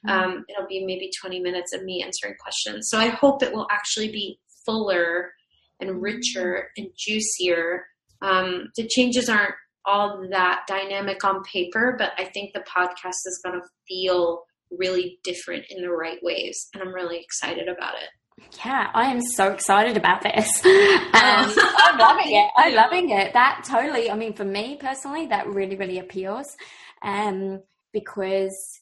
um, it'll be maybe 20 minutes of me answering questions. So I hope it will actually be fuller and richer and juicier. Um, the changes aren't all that dynamic on paper, but I think the podcast is going to feel really different in the right ways. And I'm really excited about it. Yeah, I am so excited about this. Um, I'm loving it. I'm loving it. That totally, I mean, for me personally, that really, really appeals um, because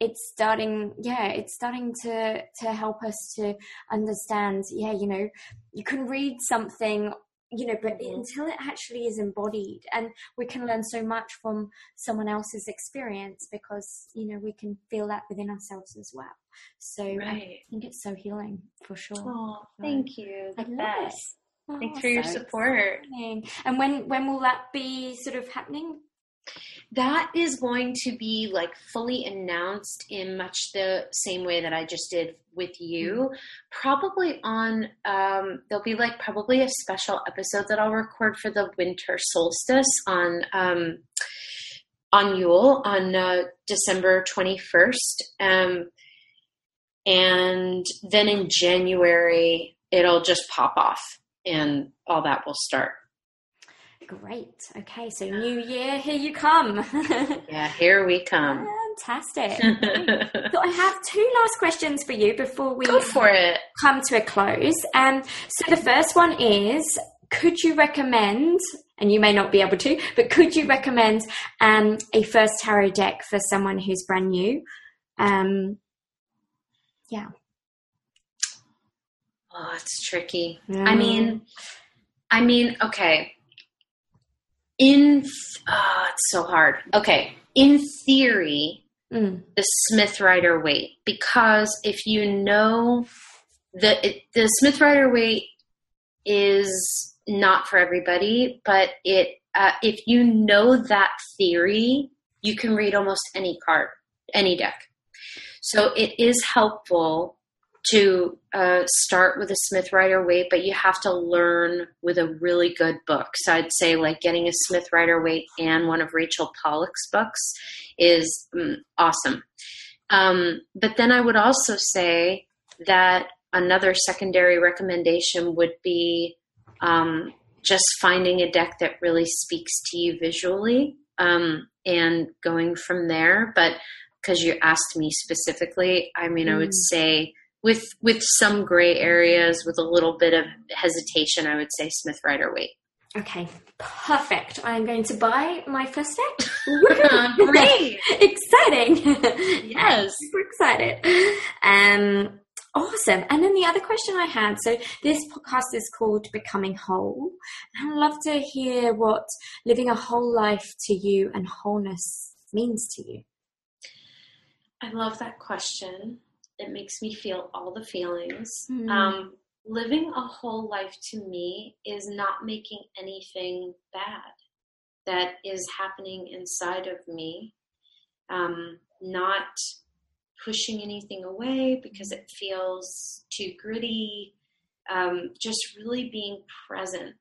it's starting, yeah, it's starting to, to help us to understand, yeah, you know, you can read something, you know, but Mhm. until it actually is embodied and we can learn so much from someone else's experience because, you know, we can feel that within ourselves as well. So I think it's so healing for sure. Oh, thank you. I The love best. it. Thanks Oh, for your so support. exciting. And when when will that be sort of happening? That is going to be like fully announced in much the same way that I just did with you. Probably on, um, there'll be like probably a special episode that I'll record for the winter solstice on, um, on Yule on uh, December 21st. Um, and then in January, it'll just pop off and all that will start. Great. Okay, so new year, here you come. Yeah, here we come. Fantastic. so I have two last questions for you before we Go for it. come to a close. Um, so the first one is could you recommend, and you may not be able to, but could you recommend um, a first tarot deck for someone who's brand new? Um, yeah. Oh, it's tricky. Mm. I mean, I mean, okay. In oh, it's so hard. Okay, in theory, Mm, the Smith Rider Waite because if you know the it, the Smith Rider Waite is not for everybody, but it uh, if you know that theory, you can read almost any card, any deck. So it is helpful to uh, start with a Smith Rider Waite, but you have to learn with a really good book. So I'd say like getting a Smith Rider Waite and one of Rachel Pollack's books is mm, awesome. Um, but then I would also say that another secondary recommendation would be um, just finding a deck that really speaks to you visually um, and going from there. But because you asked me specifically, I mean, I would Mm. say with with some gray areas, with a little bit of hesitation, I would say Smith Rider Waite. okay, perfect. I'm going to buy my first deck. Great. Exciting. Yes. Super excited. Um, awesome. And then the other question I had so this podcast is called Becoming Whole. I'd love to hear what living a whole life to you and wholeness means to you. I love that question. It makes me feel all the feelings. Hmm. Um, living a whole life to me is not making anything bad that is happening inside of me, um, not pushing anything away because it feels too gritty, um, just really being present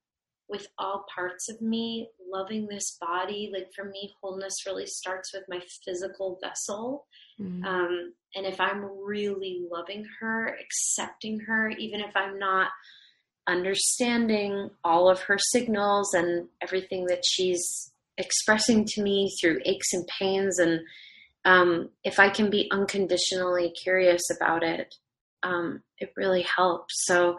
with all parts of me, loving this body. Like for me, wholeness really starts with my physical vessel Mm. Um, and if I'm really loving her, accepting her, even if I'm not understanding all of her signals and everything that she's expressing to me through aches and pains, and um, if I can be unconditionally curious about it, um, it really helps. So,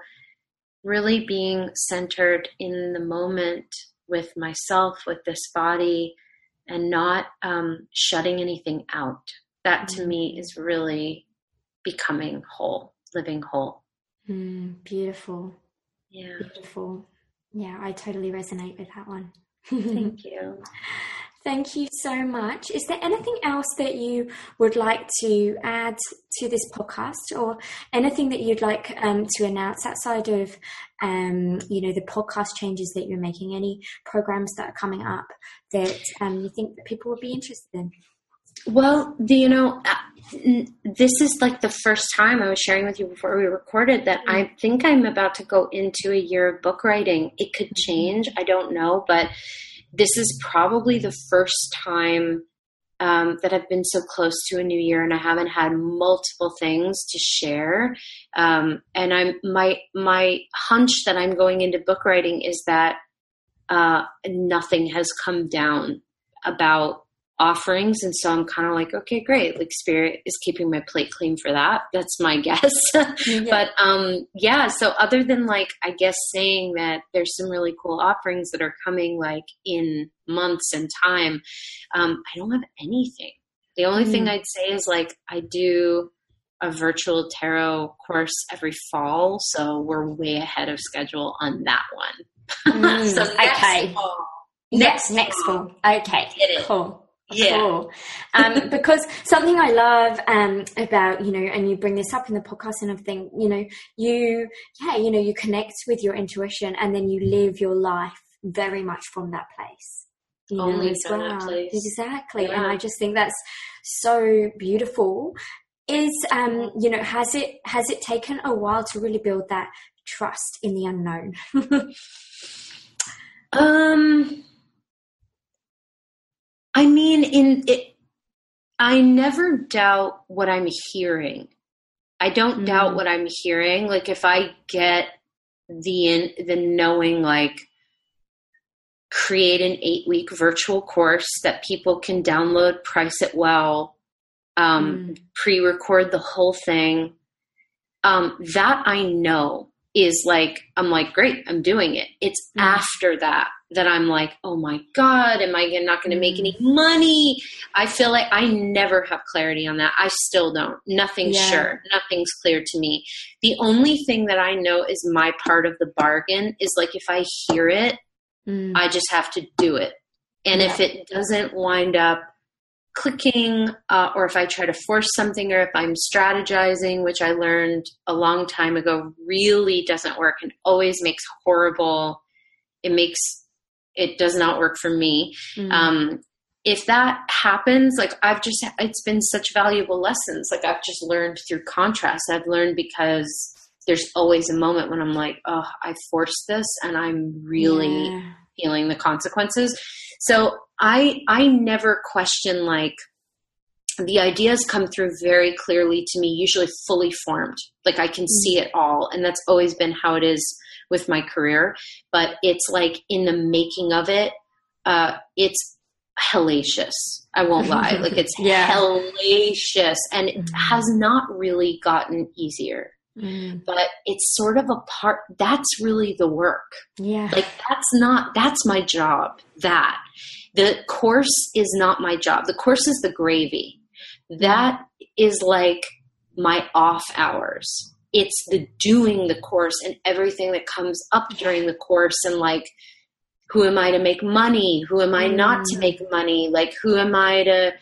really being centered in the moment with myself, with this body, and not um, shutting anything out that to me mm. is really becoming whole, living whole. Mm, beautiful. Yeah. Beautiful. Yeah, I totally resonate with that one. Thank you. Thank you so much. Is there anything else that you would like to add to this podcast, or anything that you'd like um, to announce outside of, um, you know, the podcast changes that you're making? Any programs that are coming up that um, you think that people would be interested in? Well, do you know, uh, this is like the first time I was sharing with you before we recorded that I mm-hmm. think I'm about to go into a year of book writing. It could mm-hmm. change, I don't know, but this is probably the first time um, that I've been so close to a new year and I haven't had multiple things to share. Um, and I'm my my hunch that I'm going into book writing is that uh, nothing has come down about offerings. And so i'm kind of like okay great. Like spirit is keeping my plate clean for that. That's my guess. Yeah. but um yeah so other than like i guess saying that there's some really cool offerings that are coming like in months and time um i don't have anything. The only mm. thing i'd say is like i do a virtual tarot course every fall so we're way ahead of schedule on that one. Mm, so okay. fall. Next, next fall. Okay, cool yeah. Um, because something I love um, about, you know, and you bring this up in the podcast and everything, you know, you, yeah, you know, you connect with your intuition and then you live your life very much from that place. You Only know, as well. Exactly. Yeah. And I just think that's so beautiful. Is, um, you know, has it, has it taken a while to really build that trust in the unknown? um, I mean, in it, I never doubt what I'm hearing. I don't mm. doubt what I'm hearing. Like if I get the in, the knowing, like create an eight week virtual course that people can download, price it well, um, mm. pre record the whole thing. Um, that I know is like I'm like great, I'm doing it. It's mm. after that that I'm like, oh my God, am I not going to make any mm. money? I feel like I never have clarity on that. I still don't. Nothing's yeah. sure. Nothing's clear to me. The only thing that I know is my part of the bargain is like if I hear it, mm. I just have to do it. And yeah. if it doesn't wind up clicking, uh, or if I try to force something, or if I'm strategizing, which I learned a long time ago really doesn't work and always makes horrible, it makes it does not work for me. Mm. Um, if that happens, like I've just, it's been such valuable lessons. Like I've just learned through contrast. I've learned because there's always a moment when I'm like, oh, I forced this and I'm really yeah. feeling the consequences. So I, I never question like, the ideas come through very clearly to me, usually fully formed. Like I can mm. see it all. And that's always been how it is with my career, but it's like in the making of it, uh, it's hellacious. I won't lie. Like it's yeah. hellacious and it mm-hmm. has not really gotten easier. Mm. But it's sort of a part that's really the work. Yeah. Like that's not that's my job. That. The course is not my job. The course is the gravy. That is like my off hours it's the doing the course and everything that comes up during the course and like who am i to make money? Who am i not to mm. make money? Like who am i to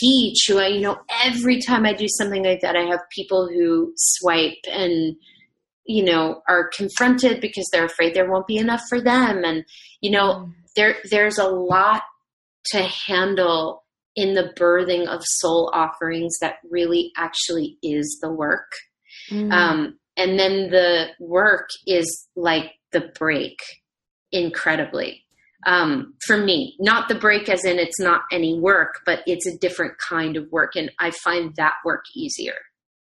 teach? Who i you know every time i do something like that i have people who swipe and you know are confronted because they're afraid there won't be enough for them. And you know mm. there there's a lot to handle in the birthing of soul offerings that really actually is the work Mm. Um, and then the work is like the break incredibly. um, for me. Not the break as in it's not any work, but it's a different kind of work, and I find that work easier.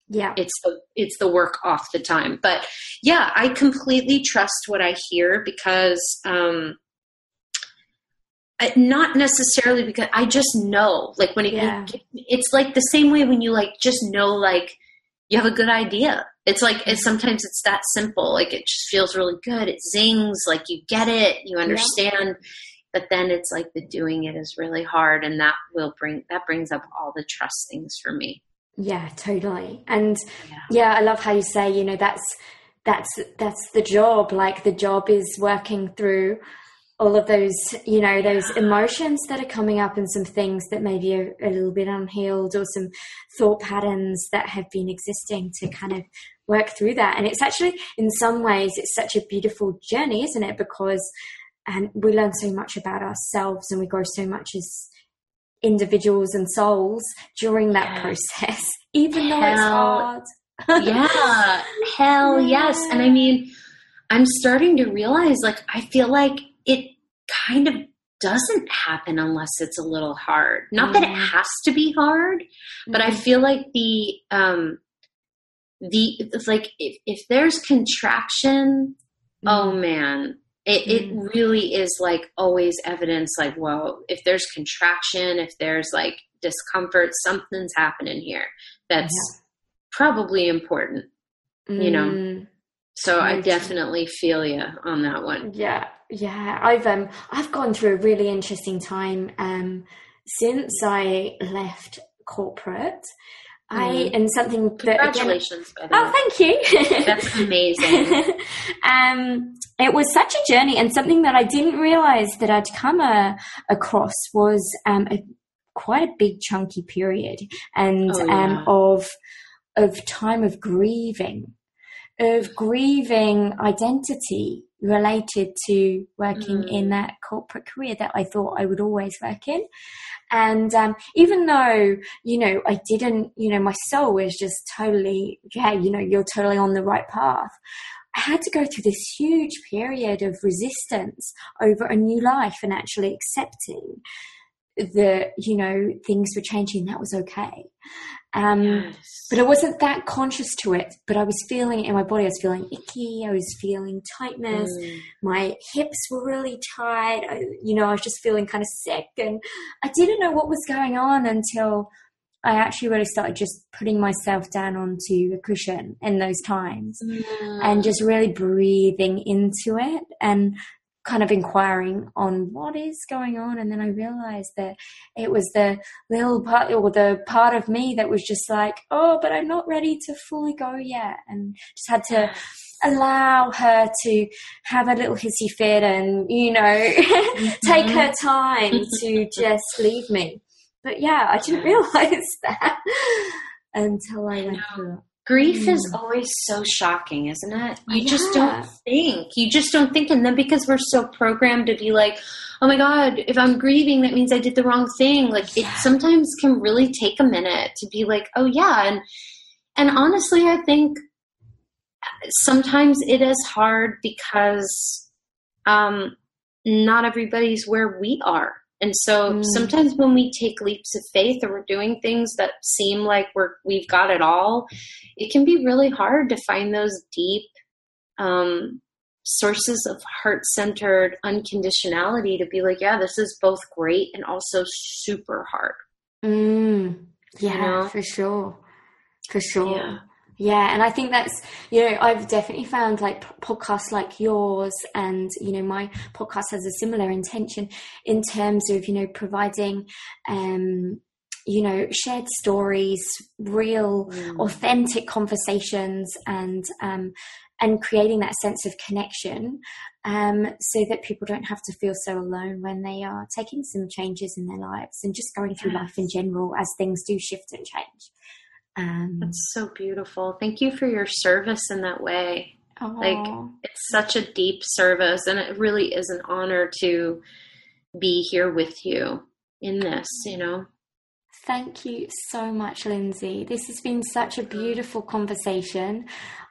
Yeah, it's the it's the work off the time. But yeah, I completely trust what I hear because. Um, not necessarily because I just know, like when it, yeah. it's like the same way when you like just know, like you have a good idea. It's like it's, mm-hmm. sometimes it's that simple. Like it just feels really good. It zings. Like you get it. You understand. Yeah. But then it's like the doing it is really hard, and that will bring that brings up all the trust things for me. Yeah, totally. And yeah. yeah, I love how you say, you know, that's that's that's the job. Like the job is working through all of those, you know, those emotions that are coming up and some things that maybe are a little bit unhealed or some thought patterns that have been existing to kind of work through that. And it's actually, in some ways, it's such a beautiful journey, isn't it? Because and we learn so much about ourselves and we grow so much as individuals and souls during that process, even though hell, it's hard. yeah, hell yes. And I mean, I'm starting to realize like, I feel like kind of doesn't happen unless it's a little hard. Not mm. that it mm. has to be hard, but mm. I feel like the um the it's like if if there's contraction, mm. oh man, it it mm. really is like always evidence like well, if there's contraction, if there's like discomfort, something's happening here that's yeah. probably important. You know. Mm. So I definitely feel you on that one. Yeah, yeah. I've um I've gone through a really interesting time um since I left corporate. Mm. I and something congratulations. That, again, oh, thank you. That's amazing. um, it was such a journey, and something that I didn't realize that I'd come a, across was um, a quite a big chunky period, and oh, yeah. um, of of time of grieving of grieving identity related to working mm. in that corporate career that I thought I would always work in. And um, even though, you know, I didn't, you know, my soul was just totally, yeah, you know, you're totally on the right path. I had to go through this huge period of resistance over a new life and actually accepting that, you know, things were changing. That was okay. Um, yes. But I wasn't that conscious to it. But I was feeling in my body, I was feeling icky. I was feeling tightness. Mm. My hips were really tight. I, you know, I was just feeling kind of sick. And I didn't know what was going on until I actually really started just putting myself down onto a cushion in those times mm. and just really breathing into it. And kind of inquiring on what is going on. And then i realized that it was the little part or the part of me that was just like oh but i'm not ready to fully go yet. And just had to allow her to have a little hissy fit and you know mm-hmm. take her time to just leave me. But yeah i didn't realize that until i went through it Grief mm. is always so shocking, isn't it? You yeah. just don't think. You just don't think. And then because we're so programmed to be like, oh my God, if I'm grieving, that means I did the wrong thing. Like yeah. it sometimes can really take a minute to be like, oh yeah. And, and honestly, I think sometimes it is hard because, um, not everybody's where we are. And so mm. sometimes when we take leaps of faith or we're doing things that seem like we're we've got it all, it can be really hard to find those deep um, sources of heart-centered unconditionality to be like, yeah, this is both great and also super hard. Mm. Yeah, you know? for sure, for sure. Yeah. Yeah, and I think that's you know I've definitely found like podcasts like yours, and you know my podcast has a similar intention in terms of you know providing um, you know shared stories, real mm. authentic conversations, and um, and creating that sense of connection, um, so that people don't have to feel so alone when they are taking some changes in their lives and just going through yes. life in general as things do shift and change. Um, That's so beautiful. Thank you for your service in that way. Aww. Like it's such a deep service, and it really is an honor to be here with you in this. You know. Thank you so much, Lindsay. This has been such a beautiful conversation.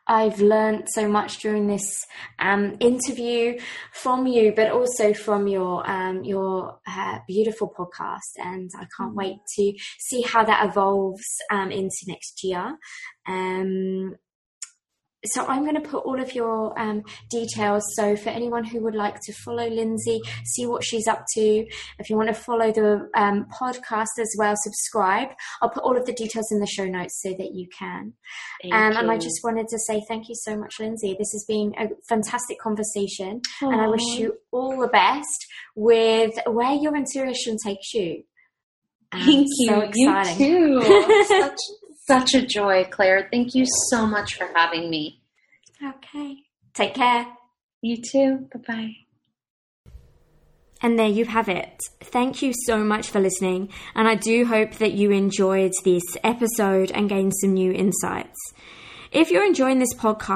I've learned so much during this um, interview from you, but also from your um, your uh, beautiful podcast, and I can't mm-hmm. wait to see how that evolves um, into next year. Um, so I'm going to put all of your um, details. So for anyone who would like to follow Lindsay, see what she's up to, if you want to follow the um, podcast as well, subscribe. I'll put all of the details in the show notes so that you can. Um, and I just wanted to say thank you so much, Lindsay. This has been a fantastic conversation, Aww. and I wish you all the best with where your intuition takes you. Thank you. So exciting. You too. Such such a joy, Claire. Thank you so much for having me. Okay. Take care. You too. Bye bye. And there you have it. Thank you so much for listening, and I do hope that you enjoyed this episode and gained some new insights. If you're enjoying this podcast,